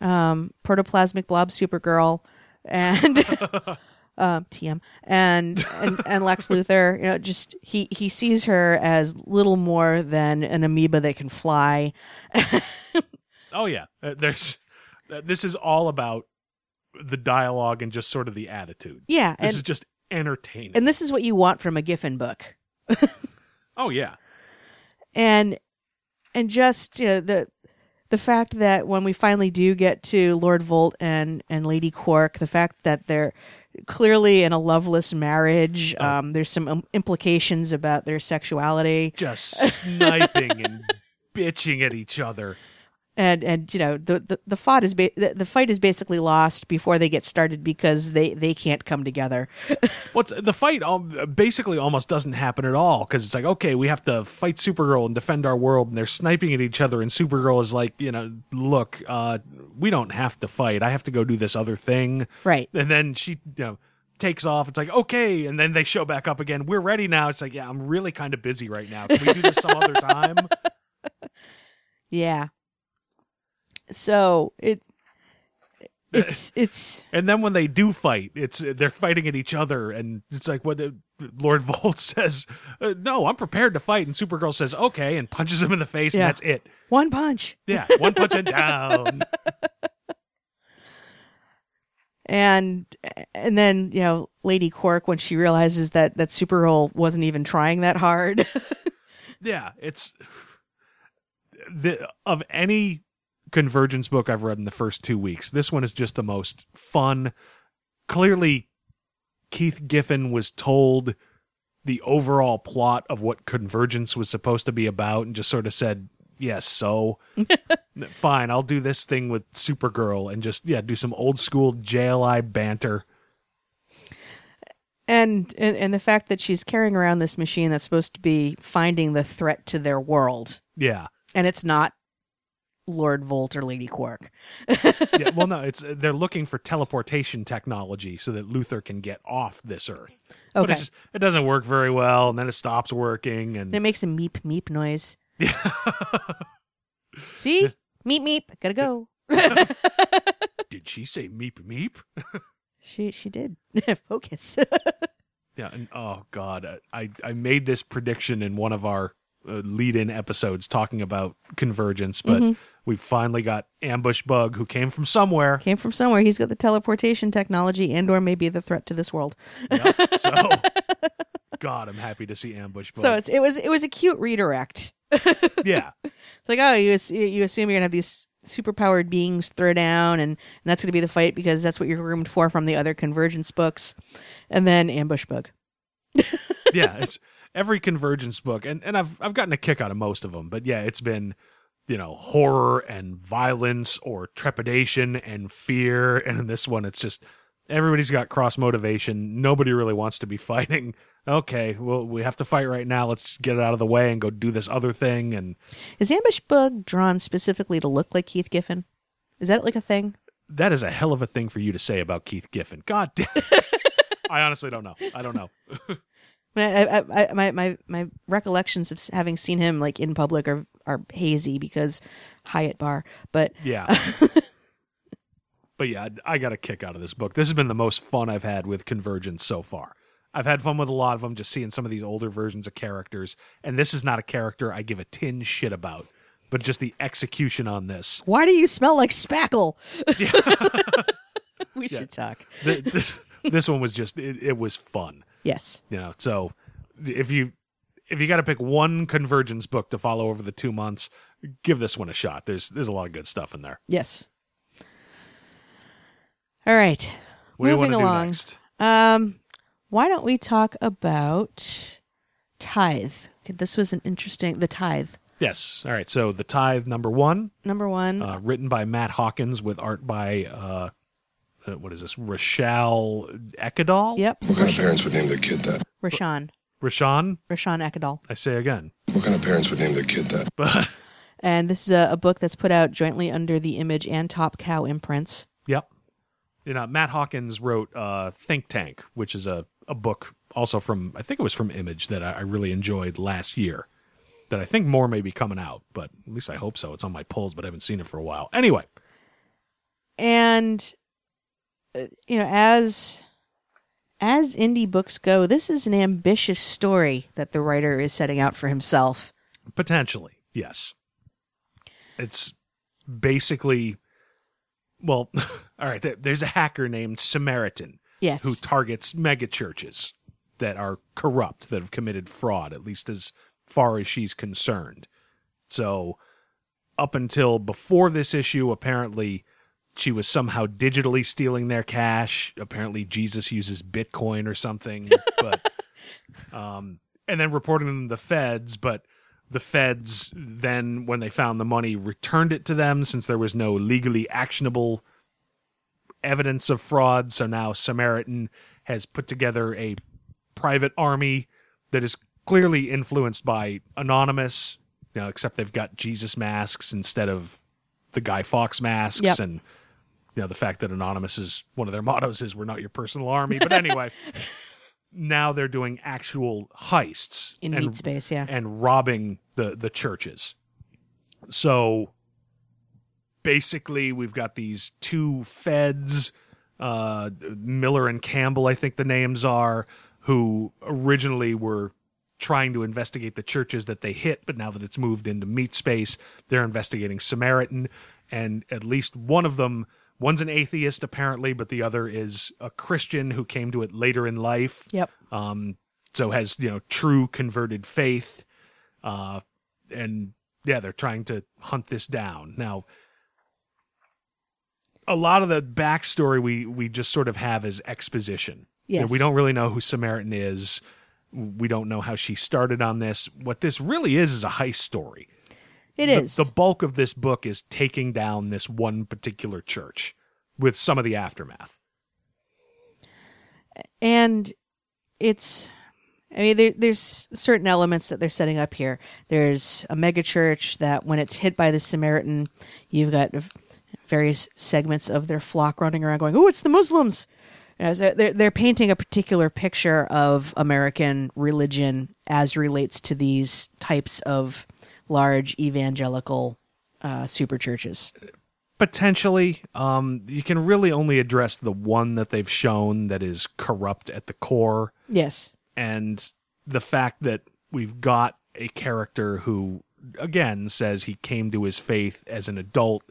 um, protoplasmic blob Supergirl and um, TM and, and and Lex Luthor. You know, just he he sees her as little more than an amoeba that can fly. Oh yeah, uh, there's uh, this is all about the dialogue and just sort of the attitude. Yeah, this and- is just entertaining. And this is what you want from a Giffen book. oh yeah, and and just you know the the fact that when we finally do get to Lord Volt and and Lady Quark, the fact that they're clearly in a loveless marriage, um, there's some im- implications about their sexuality, just sniping and bitching at each other. And and you know the the, the fight is ba- the, the fight is basically lost before they get started because they they can't come together. What's the fight? al- Basically, almost doesn't happen at all because it's like, okay, we have to fight Supergirl and defend our world, and they're sniping at each other, and Supergirl is like, you know, look, uh, we don't have to fight. I have to go do this other thing, Right. And then she, you know, takes off. It's like, okay, and then they show back up again. We're ready now. It's like, yeah, I'm really kind of busy right now. Can we do this some other time? Yeah. So it's It's it's And then when they do fight, it's they're fighting at each other, and it's like what Lord Volt says, uh, "No, I'm prepared to fight," and Supergirl says, "Okay," and punches him in the face, Yeah. and that's it. one punch. Yeah, one punch and down. And and then, you know, Lady Quark when she realizes that that Supergirl wasn't even trying that hard. Yeah, it's the of any convergence book I've read in the first two weeks. This one is just the most fun. Clearly, Keith Giffen was told the overall plot of what convergence was supposed to be about, and just sort of said, "Yes, so fine, I'll do this thing with Supergirl and just yeah, do some old school JLI banter." and, and and the fact that she's carrying around this machine that's supposed to be finding the threat to their world. Yeah. And it's not Lord Volt or Lady Quark. yeah, well, no, it's they're looking for teleportation technology so that Luthor can get off this Earth. Okay. it, just, it doesn't work very well, and then it stops working, and And it makes a meep meep noise. See? Meep meep. Gotta go. did she say meep meep? She she did. Focus. Yeah, and oh god, I I made this prediction in one of our uh, lead-in episodes talking about convergence, but Mhm. We finally got Ambush Bug, who came from somewhere. Came from somewhere. He's got the teleportation technology and or maybe the threat to this world. So, God, I'm happy to see Ambush Bug. So it's it was it was a cute redirect. yeah, It's like, oh, you you assume you're gonna have these superpowered beings throw down, and, and that's gonna be the fight because that's what you're groomed for from the other convergence books, and then ambush bug. yeah, it's every convergence book, and and I've I've gotten a kick out of most of them, but yeah, it's been you know horror and violence or trepidation and fear, and in this one, it's just everybody's got cross motivation. Nobody really wants to be fighting. Okay, well, we have to fight right now. Let's just get it out of the way and go do this other thing. And Is ambush bug drawn specifically to look like Keith Giffen? Is that like a thing? that is a hell of a thing for you to say about Keith Giffen. God damn. I honestly don't know. I don't know. I, mean, I, I, my my my recollections of having seen him like in public are are hazy because Hyatt Bar, but Yeah. but yeah, I I got a kick out of this book. This has been the most fun I've had with Convergence so far. I've had fun with a lot of them, just seeing some of these older versions of characters. And this is not a character I give a tin shit about, but just the execution on this. why do you smell like spackle? we Yeah. should talk. Th- this, this one was just, it, it was fun. Yes. You know, so if you if you got to pick one Convergence book to follow over the two months, give this one a shot. There's there's a lot of good stuff in there. Yes. All right. What Moving along. next? Um, why don't we talk about tithe? Okay, this was an interesting the tithe Yes. All right. So the tithe number one, number one. uh, written by Matt Hawkins with art by uh, uh, what is this? Rochelle Ekedal. Yep. What kind of parents would name their kid that? Rashawn. Rashawn. Rashawn Ekedal. I say again. What kind of parents would name their kid that? But And this is a, a book that's put out jointly under the Image and Top Cow imprints. yep. You know, Matt Hawkins wrote uh, Think Tank, which is a, a book also from I think it was from Image that I, I really enjoyed last year. That I think more may be coming out, but at least I hope so. It's on my polls, but I haven't seen it for a while. Anyway, And you know, as as indie books go, this is an ambitious story that the writer is setting out for himself. Potentially, yes. It's basically, well, all right. There's a hacker named Samaritan, Yes. who targets megachurches that are corrupt, that have committed fraud, at least as far as she's concerned. So, up until before this issue, apparently she was somehow digitally stealing their cash. Apparently, Jesus uses Bitcoin or something, but um, and then reporting them to the feds. But the feds then, when they found the money, returned it to them since there was no legally actionable evidence of fraud. So now Samaritan has put together a private army that is clearly influenced by Anonymous, you know, except they've got Jesus masks instead of the Guy Fawkes masks Yep. and you know the fact that Anonymous is one of their mottos is we're not your personal army. But anyway, now they're doing actual heists In and, meat space, yeah. and robbing the the churches. So basically we've got these two feds, uh, Miller and Campbell, I think the names are, who originally were trying to investigate the churches that they hit, but now that it's moved into meat space, they're investigating Samaritan, and at least one of them. One's an atheist apparently, but the other is a Christian who came to it later in life. Yep. Um, so has you know true converted faith, uh, and yeah, they're trying to hunt this down now. A lot of the backstory we we just sort of have as exposition. You know, Yes. we don't really know who Samaritan is. We don't know how she started on this. What this really is is a heist story. It It is. the, The bulk of this book is taking down this one particular church with some of the aftermath. and it's i mean there, there's certain elements that they're setting up here there's a mega church that when it's hit by the samaritan you've got various segments of their flock running around going oh it's the muslims as they're, they're painting a particular picture of american religion as relates to these types of large evangelical uh, super churches Potentially, um, you can really only address the one that they've shown that is corrupt at the core. yes and the fact that we've got a character who again says he came to his faith as an adult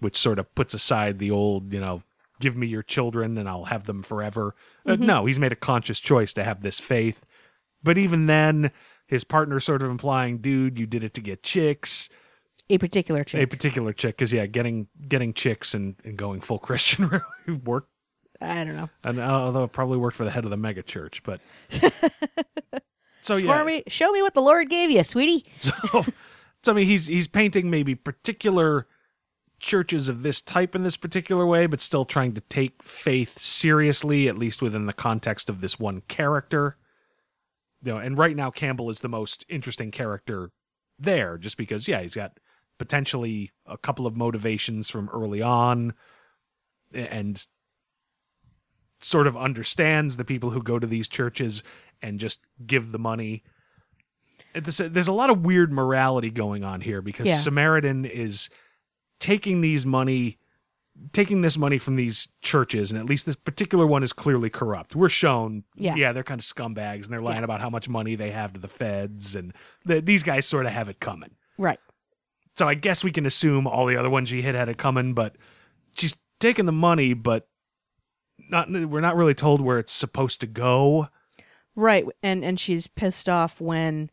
which sort of puts aside the old you know give me your children and i'll have them forever Uh, Mhm. no he's made a conscious choice to have this faith but even then his partner sort of implying dude you did it to get chicks. A particular chick. A particular chick because yeah getting getting chicks and, and going full christian really worked. I don't know. And uh, although it probably worked for the head of the mega church but so yeah, show me show me what the lord gave you sweetie. So, so I mean, he's he's painting maybe particular churches of this type in this particular way, but still trying to take faith seriously, at least within the context of this one character. You know, and right now Campbell is the most interesting character there, just because yeah, he's got potentially a couple of motivations from early on, and sort of understands the people who go to these churches and just give the money there's a lot of weird morality going on here because Yeah. Samaritan is taking these money taking this money from these churches and at least this particular one is clearly corrupt. We're shown Yeah. they're kind of scumbags and they're lying about how much money they have to the feds and the, these guys sort of have it coming. Right. So i guess we can assume all the other ones she hit had it coming but she's taking the money but not we're not really told where it's supposed to go. Right, and and she's pissed off when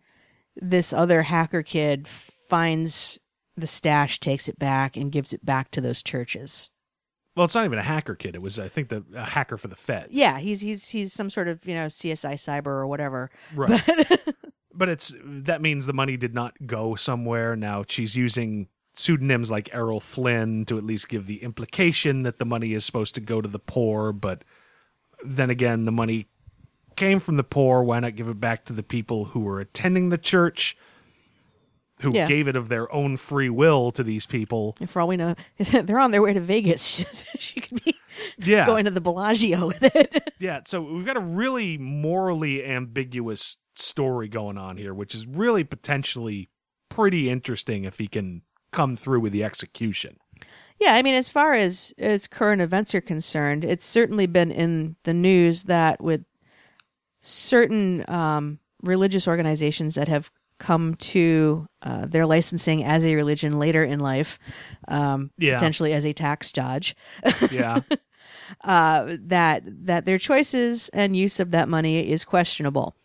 this other hacker kid finds the stash, takes it back, and gives it back to those churches. Well it's not even a hacker kid it was i think the a hacker for the feds Yeah, he's he's he's some sort of you know CSI cyber or whatever. Right. but it's that means the money did not go somewhere. Now she's using pseudonyms like Errol Flynn to at least give the implication that the money is supposed to go to the poor, but then again the money came from the poor, why not give it back to the people who were attending the church? Who Yeah. gave it of their own free will to these people? And for all we know, they're on their way to Vegas. she could be Yeah. going to the Bellagio with it. Yeah, so we've got a really morally ambiguous story going on here, which is really potentially pretty interesting if he can come through with the execution. Yeah, I mean, as far as as current events are concerned, it's certainly been in the news that with certain um, religious organizations that have come to uh, their licensing as a religion later in life, um, Yeah. potentially as a tax dodge. Yeah. uh, that that their choices and use of that money is questionable.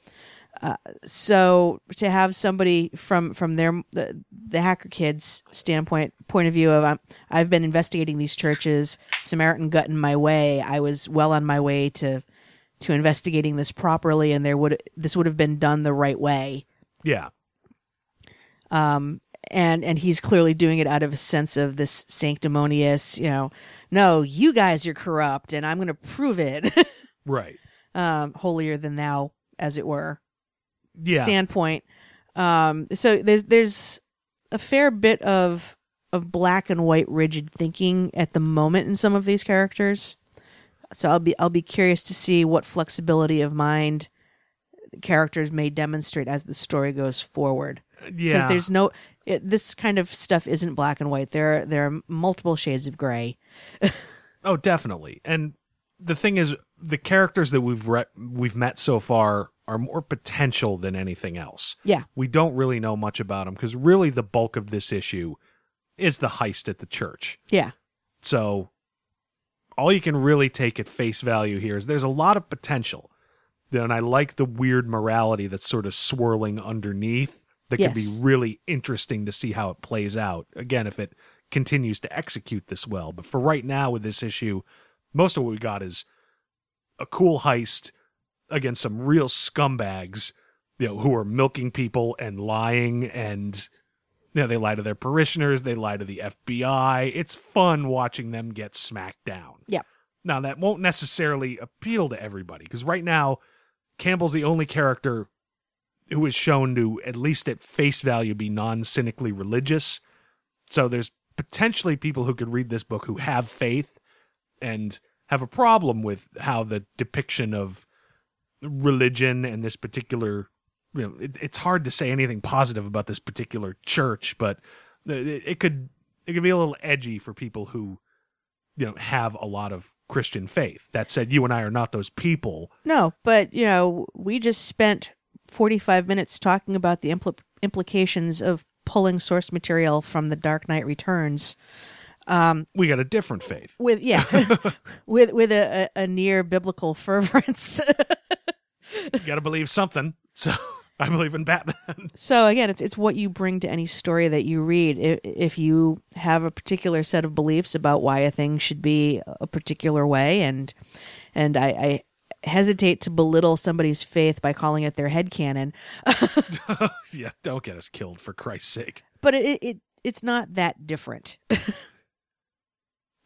Uh, so to have somebody from from their the, the hacker kids standpoint point of view of um, I've been investigating these churches, Samaritan got in my way. I was well on my way to to investigating this properly, and there would this would have been done the right way. Yeah. Um, and and he's clearly doing it out of a sense of this sanctimonious, you know, no, you guys are corrupt, and I'm going to prove it. Right. um, holier than thou, as it were. Yeah. Standpoint. Um, so there's there's a fair bit of of black and white rigid thinking at the moment in some of these characters. So I'll be I'll be curious to see what flexibility of mind characters may demonstrate as the story goes forward. Yeah. because there's no it, this kind of stuff isn't black and white. There there are multiple shades of gray. Oh, definitely. And the thing is, the characters that we've re- we've met so far are more potential than anything else. Yeah. We don't really know much about them because really the bulk of this issue is the heist at the church. Yeah. So all you can really take at face value here is there's a lot of potential. And I like the weird morality that's sort of swirling underneath that could be really interesting to see how it plays out. Again, if it continues to execute this well. But for right now with this issue, most of what we got is a cool heist against some real scumbags, you know, who are milking people and lying and you know, they lie to their parishioners, they lie to the FBI. It's fun watching them get smacked down. Yeah. Now that won't necessarily appeal to everybody because right now Campbell's the only character who is shown to at least at face value be non-cynically religious. So there's potentially people who could read this book who have faith and have a problem with how the depiction of religion and this particular you know it, it's hard to say anything positive about this particular church but it, it could it could be a little edgy for people who you know have a lot of christian faith that said you and i are not those people No, but you know, we just spent 45 minutes talking about the impl- implications of pulling source material from the Dark Knight Returns. Um, we got a different faith with yeah, with with a, a, a near biblical fervorance. you got to believe something so i believe in batman so again, it's it's what you bring to any story that you read. If you have a particular set of beliefs about why a thing should be a particular way, and and I, I hesitate to belittle somebody's faith by calling it their head canon, yeah don't get us killed for christ's sake but it, it it's not that different.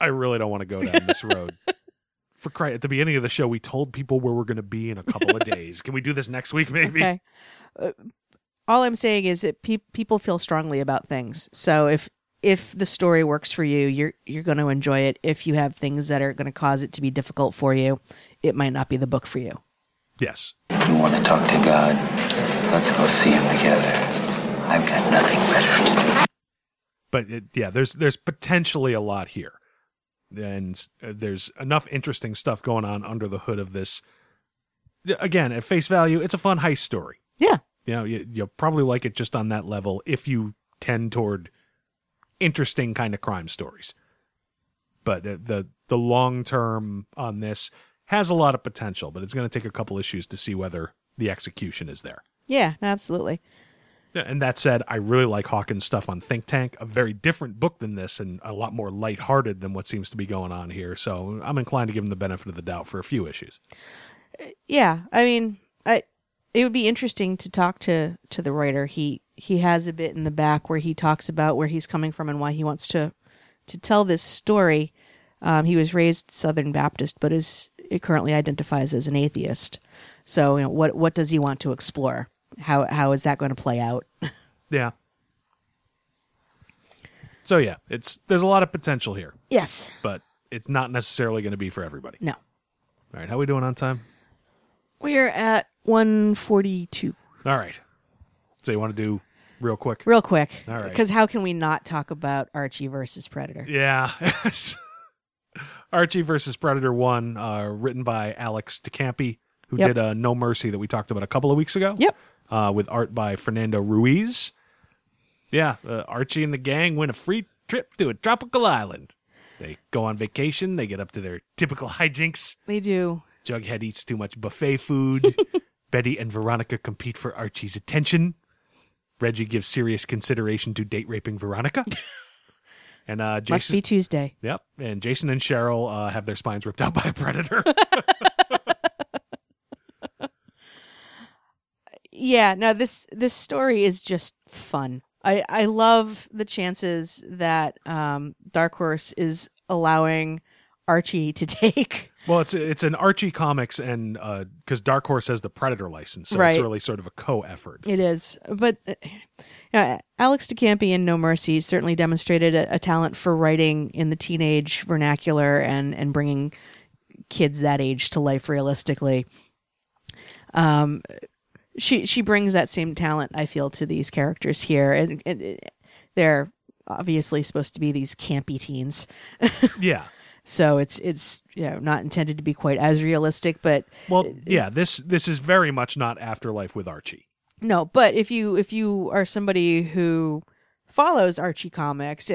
i really don't want to go down this road for christ at the beginning of the show we told people where we're going to be in a couple of days can we do this next week maybe Okay. Uh, all I'm saying is that pe- people feel strongly about things. So if if the story works for you, you're you're going to enjoy it. If you have things that are going to cause it to be difficult for you, it might not be the book for you. yes You want to talk to God? Let's go see him together. I've got nothing better to do. but it, yeah, there's there's potentially a lot here, and uh, there's enough interesting stuff going on under the hood of this. Again, at face value, it's a fun heist story. Yeah, You know, you, you'll probably like it just on that level if you tend toward interesting kind of crime stories. But the the, the long term on this has a lot of potential, but it's going to take a couple issues to see whether the execution is there. yeah, absolutely. Yeah, and that said, I really like Hawkins' stuff on Think Tank, a very different book than this and a lot more lighthearted than what seems to be going on here. So I'm inclined to give him the benefit of the doubt for a few issues. Uh, yeah, I mean, I it would be interesting to talk to to the writer. He he has a bit in the back where he talks about where he's coming from and why he wants to to tell this story. Um, he was raised Southern Baptist, but is it currently identifies as an atheist. So, you know, what what does he want to explore? How how is that going to play out? Yeah. So yeah, it's there's a lot of potential here. Yes. But it's not necessarily going to be for everybody. No. All right, how are we doing on time? We're at one forty two. All right. So you want to do real quick? Real quick, All right. Because how can we not talk about Archie versus Predator? Yeah. Archie versus Predator 1, uh, written by Alex de Campi, who Yep. did uh, No Mercy that we talked about a couple of weeks ago. Yep. Uh, with art by Fernando Ruiz. Yeah, uh, Archie and the gang win a free trip to a tropical island. They go on vacation, they get up to their typical hijinks. They do. Jughead eats too much buffet food. Betty and Veronica compete for Archie's attention. Reggie gives serious consideration to date raping Veronica. and uh, Jason, Must be Tuesday. Yep. And Jason and Cheryl uh, have their spines ripped out by a predator. yeah no this this story is just fun i i love the chances that um dark horse is allowing archie to take well, it's it's an Archie comics, and because Dark Horse has the Predator license, so it's really sort of a co-effort. it is but uh, you know, alex decampi in no mercy certainly demonstrated a, a talent for writing in the teenage vernacular and and bringing kids that age to life realistically um she she brings that same talent I feel to these characters here, and, and they're obviously supposed to be these campy teens. Yeah. So it's it's you know not intended to be quite as realistic, but Well, yeah, this this is very much not Afterlife with Archie. no. But if you if you are somebody who follows Archie comics,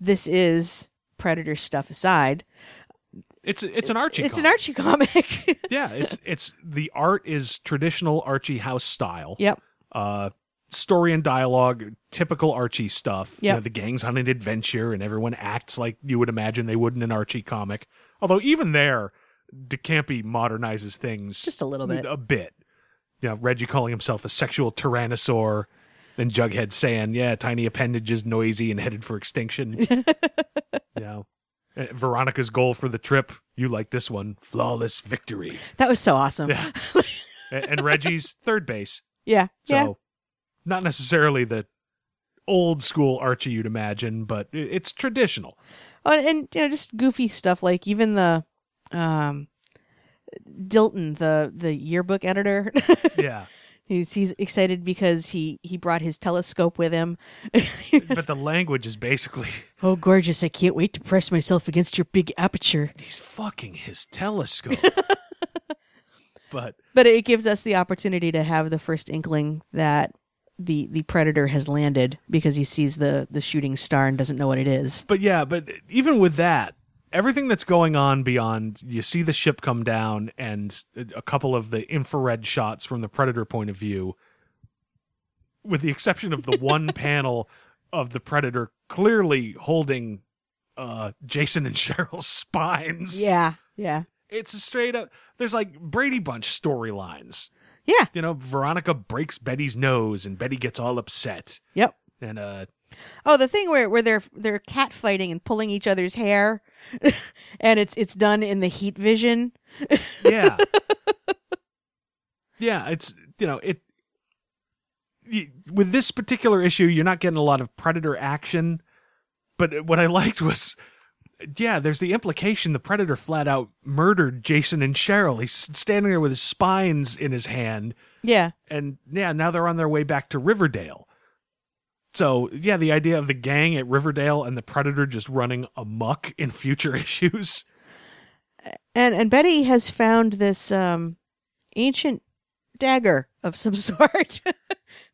this is Predator stuff aside. It's it's an Archie. It's an. Archie comic. yeah, it's it's the art is traditional Archie house style. Yep. Uh, story and dialogue, typical Archie stuff. You know, the gang's on an adventure, and everyone acts like you would imagine they would in an Archie comic. Although even there, de Campi modernizes things Just a little bit. A bit. You know, Reggie calling himself a sexual tyrannosaur. and Jughead saying, "Yeah, tiny appendages, noisy and headed for extinction." you know, Uh, Veronica's goal for the trip. You like this one? Flawless victory. that was so awesome. Yeah. and, Reggie's third base. Yeah, So yeah. Not necessarily the old school Archie you'd imagine, but it's traditional. Oh, and you know, just goofy stuff like even the um Dilton, the the yearbook editor. Yeah. He's he's excited because he he brought his telescope with him. but the language is basically oh, gorgeous! I can't wait to press myself against your big aperture. he's fucking his telescope. but But it gives us the opportunity to have the first inkling that the the predator has landed because he sees the the shooting star and doesn't know what it is. but yeah, but even with that, everything that's going on beyond you see the ship come down and a couple of the infrared shots from the predator point of view with the exception of the one panel of the predator clearly holding uh Jason and Cheryl's spines. Yeah, yeah, It's a straight up there's like Brady Bunch storylines. Yeah. You know, Veronica breaks Betty's nose and Betty gets all upset. Yep. And uh Oh, the thing where where they're they're cat fighting and pulling each other's hair, and it's it's done in the heat vision. yeah. yeah, it's you know, it with this particular issue you're not getting a lot of predator action, but what I liked was yeah, there's the implication the predator flat out murdered Jason and Cheryl. He's standing there with his spines in his hand Yeah, and yeah, now they're on their way back to Riverdale. So yeah, the idea of the gang at Riverdale and the Predator just running amok in future issues. and and Betty has found this um ancient dagger of some sort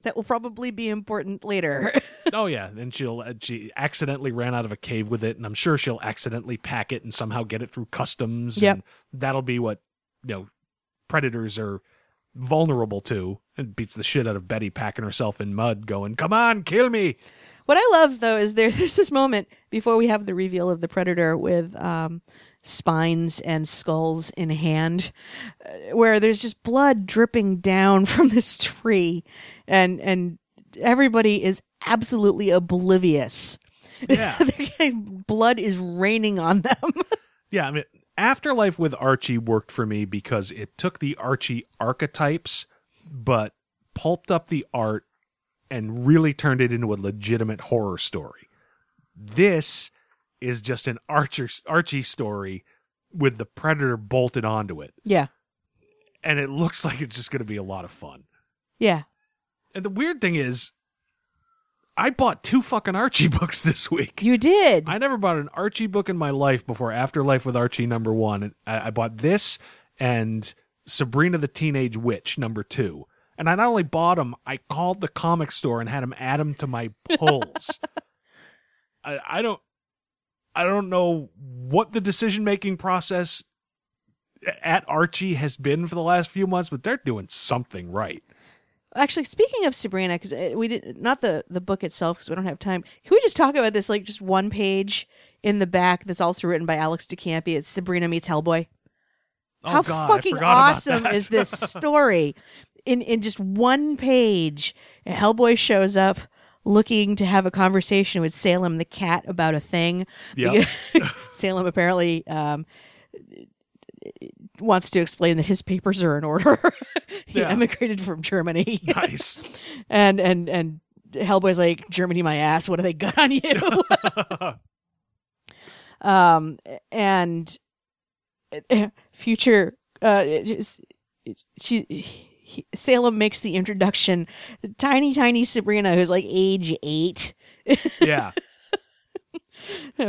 that will probably be important later. oh yeah, and she'll uh, she accidentally ran out of a cave with it, and I'm sure she'll accidentally pack it and somehow get it through customs. Yep. and that'll be what you know predators are vulnerable to, and beats the shit out of Betty packing herself in mud, going, "Come on, kill me." What I love though is there, there's this moment before we have the reveal of the predator with um, spines and skulls in hand, uh, where there's just blood dripping down from this tree, and and everybody is absolutely oblivious. Yeah. blood is raining on them. Yeah, I mean, Afterlife with Archie worked for me because it took the Archie archetypes, but pulped up the art and really turned it into a legitimate horror story. This is just an Archer, Archie story with the Predator bolted onto it. yeah, And it looks like it's just going to be a lot of fun. yeah. And the weird thing is, I bought two fucking Archie books this week. You did. I never bought an Archie book in my life before Afterlife with Archie number one. I, I bought this and Sabrina the Teenage Witch number two. And I not only bought them, I called the comic store and had them add them to my pulls. I, I don't, I don't know what the decision making process at Archie has been for the last few months, but they're doing something right. Actually, speaking of Sabrina, because uh, we did not the the book itself because we don't have time. Can we just talk about this like just one page in the back that's also written by Alex de Campi? It's Sabrina meets Hellboy. Oh, How God, fucking awesome is this story? In in just one page, Hellboy shows up looking to have a conversation with Salem the cat about a thing. Yep. Salem apparently um, wants to explain that his papers are in order. he Yeah. emigrated from Germany. Nice. and and and Hellboy's like Germany, my ass. What do they got on you? um, and uh, future uh, she he, Salem makes the introduction. Tiny, tiny Sabrina, who's like age eight. Yeah.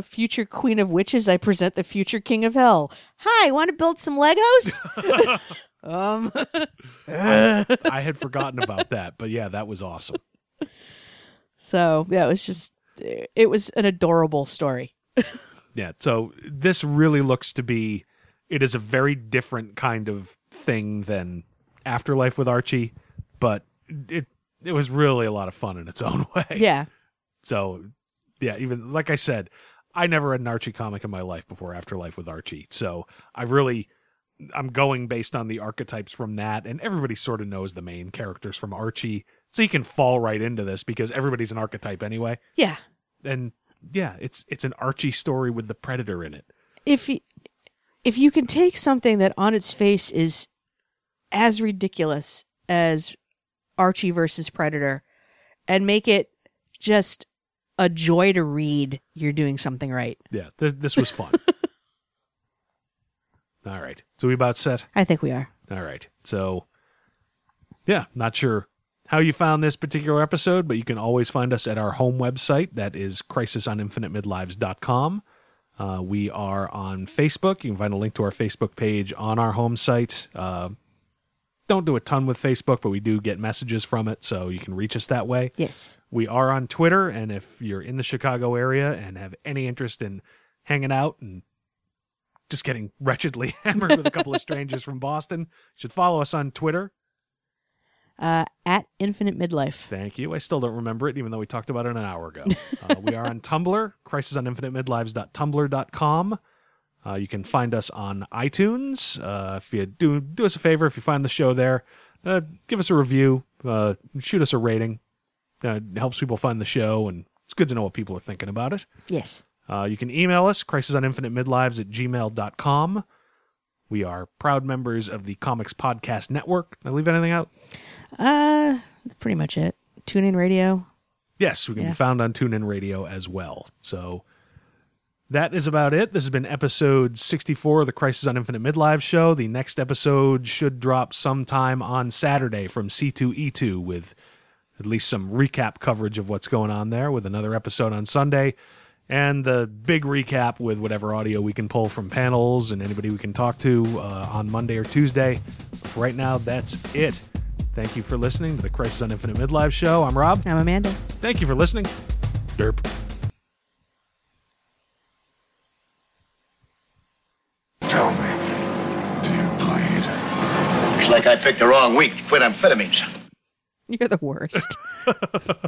future queen of witches, I present the future king of hell. Hi, want to build some Legos? um, I, I had forgotten about that, but yeah, that was awesome. so yeah, it was just, it was an adorable story. Yeah. So this really looks to be it is a very different kind of thing than Afterlife with Archie, but it it was really a lot of fun in its own way. Yeah. So yeah, even like I said, I never read an Archie comic in my life before Afterlife with Archie. So I really I'm going based on the archetypes from that, and everybody sort of knows the main characters from Archie. So you can fall right into this because everybody's an archetype anyway. Yeah. And yeah, it's it's an Archie story with the Predator in it. If you, if you can take something that on its face is as ridiculous as Archie versus Predator and make it just a joy to read, you're doing something right. Yeah, th- this was fun. All right. So we about set? I think we are. All right. So yeah, not sure how you found this particular episode, but you can always find us at our home website. That is crisisoninfinitemidlives.com. Uh, we are on Facebook. You can find a link to our Facebook page on our home site. Uh, don't do a ton with Facebook, but we do get messages from it, so you can reach us that way. Yes. We are on Twitter, and if you're in the Chicago area and have any interest in hanging out and just getting wretchedly hammered with a couple of strangers from Boston, you should follow us on Twitter. Uh, at Infinite Midlife. Thank you. I still don't remember it, even though we talked about it an hour ago. uh, we are on Tumblr, crisisoninfinitemidlives.tumblr.com. Uh, you can find us on iTunes. Uh, if you do do us a favor, if you find the show there, uh, give us a review, uh, shoot us a rating. Uh, it helps people find the show, and it's good to know what people are thinking about it. Yes. Uh, you can email us, crisisoninfinitemidlives at gmail.com. We are proud members of the Comics Podcast Network. Did I leave anything out? Uh, that's pretty much it. Tune in radio. Yes, we can Yeah. be found on TuneIn Radio as well. So that is about it. This has been episode 64 of the Crisis on Infinite Midlife show. The next episode should drop sometime on Saturday from C2E2 with at least some recap coverage of what's going on there, with another episode on Sunday, and the big recap with whatever audio we can pull from panels and anybody we can talk to uh, on Monday or Tuesday. Right now, that's it. Thank you for listening to the Crisis on Infinite Midlife show. I'm Rob. I'm Amanda. Thank you for listening. Derp. Like I picked the wrong week to quit amphetamines. You're the worst.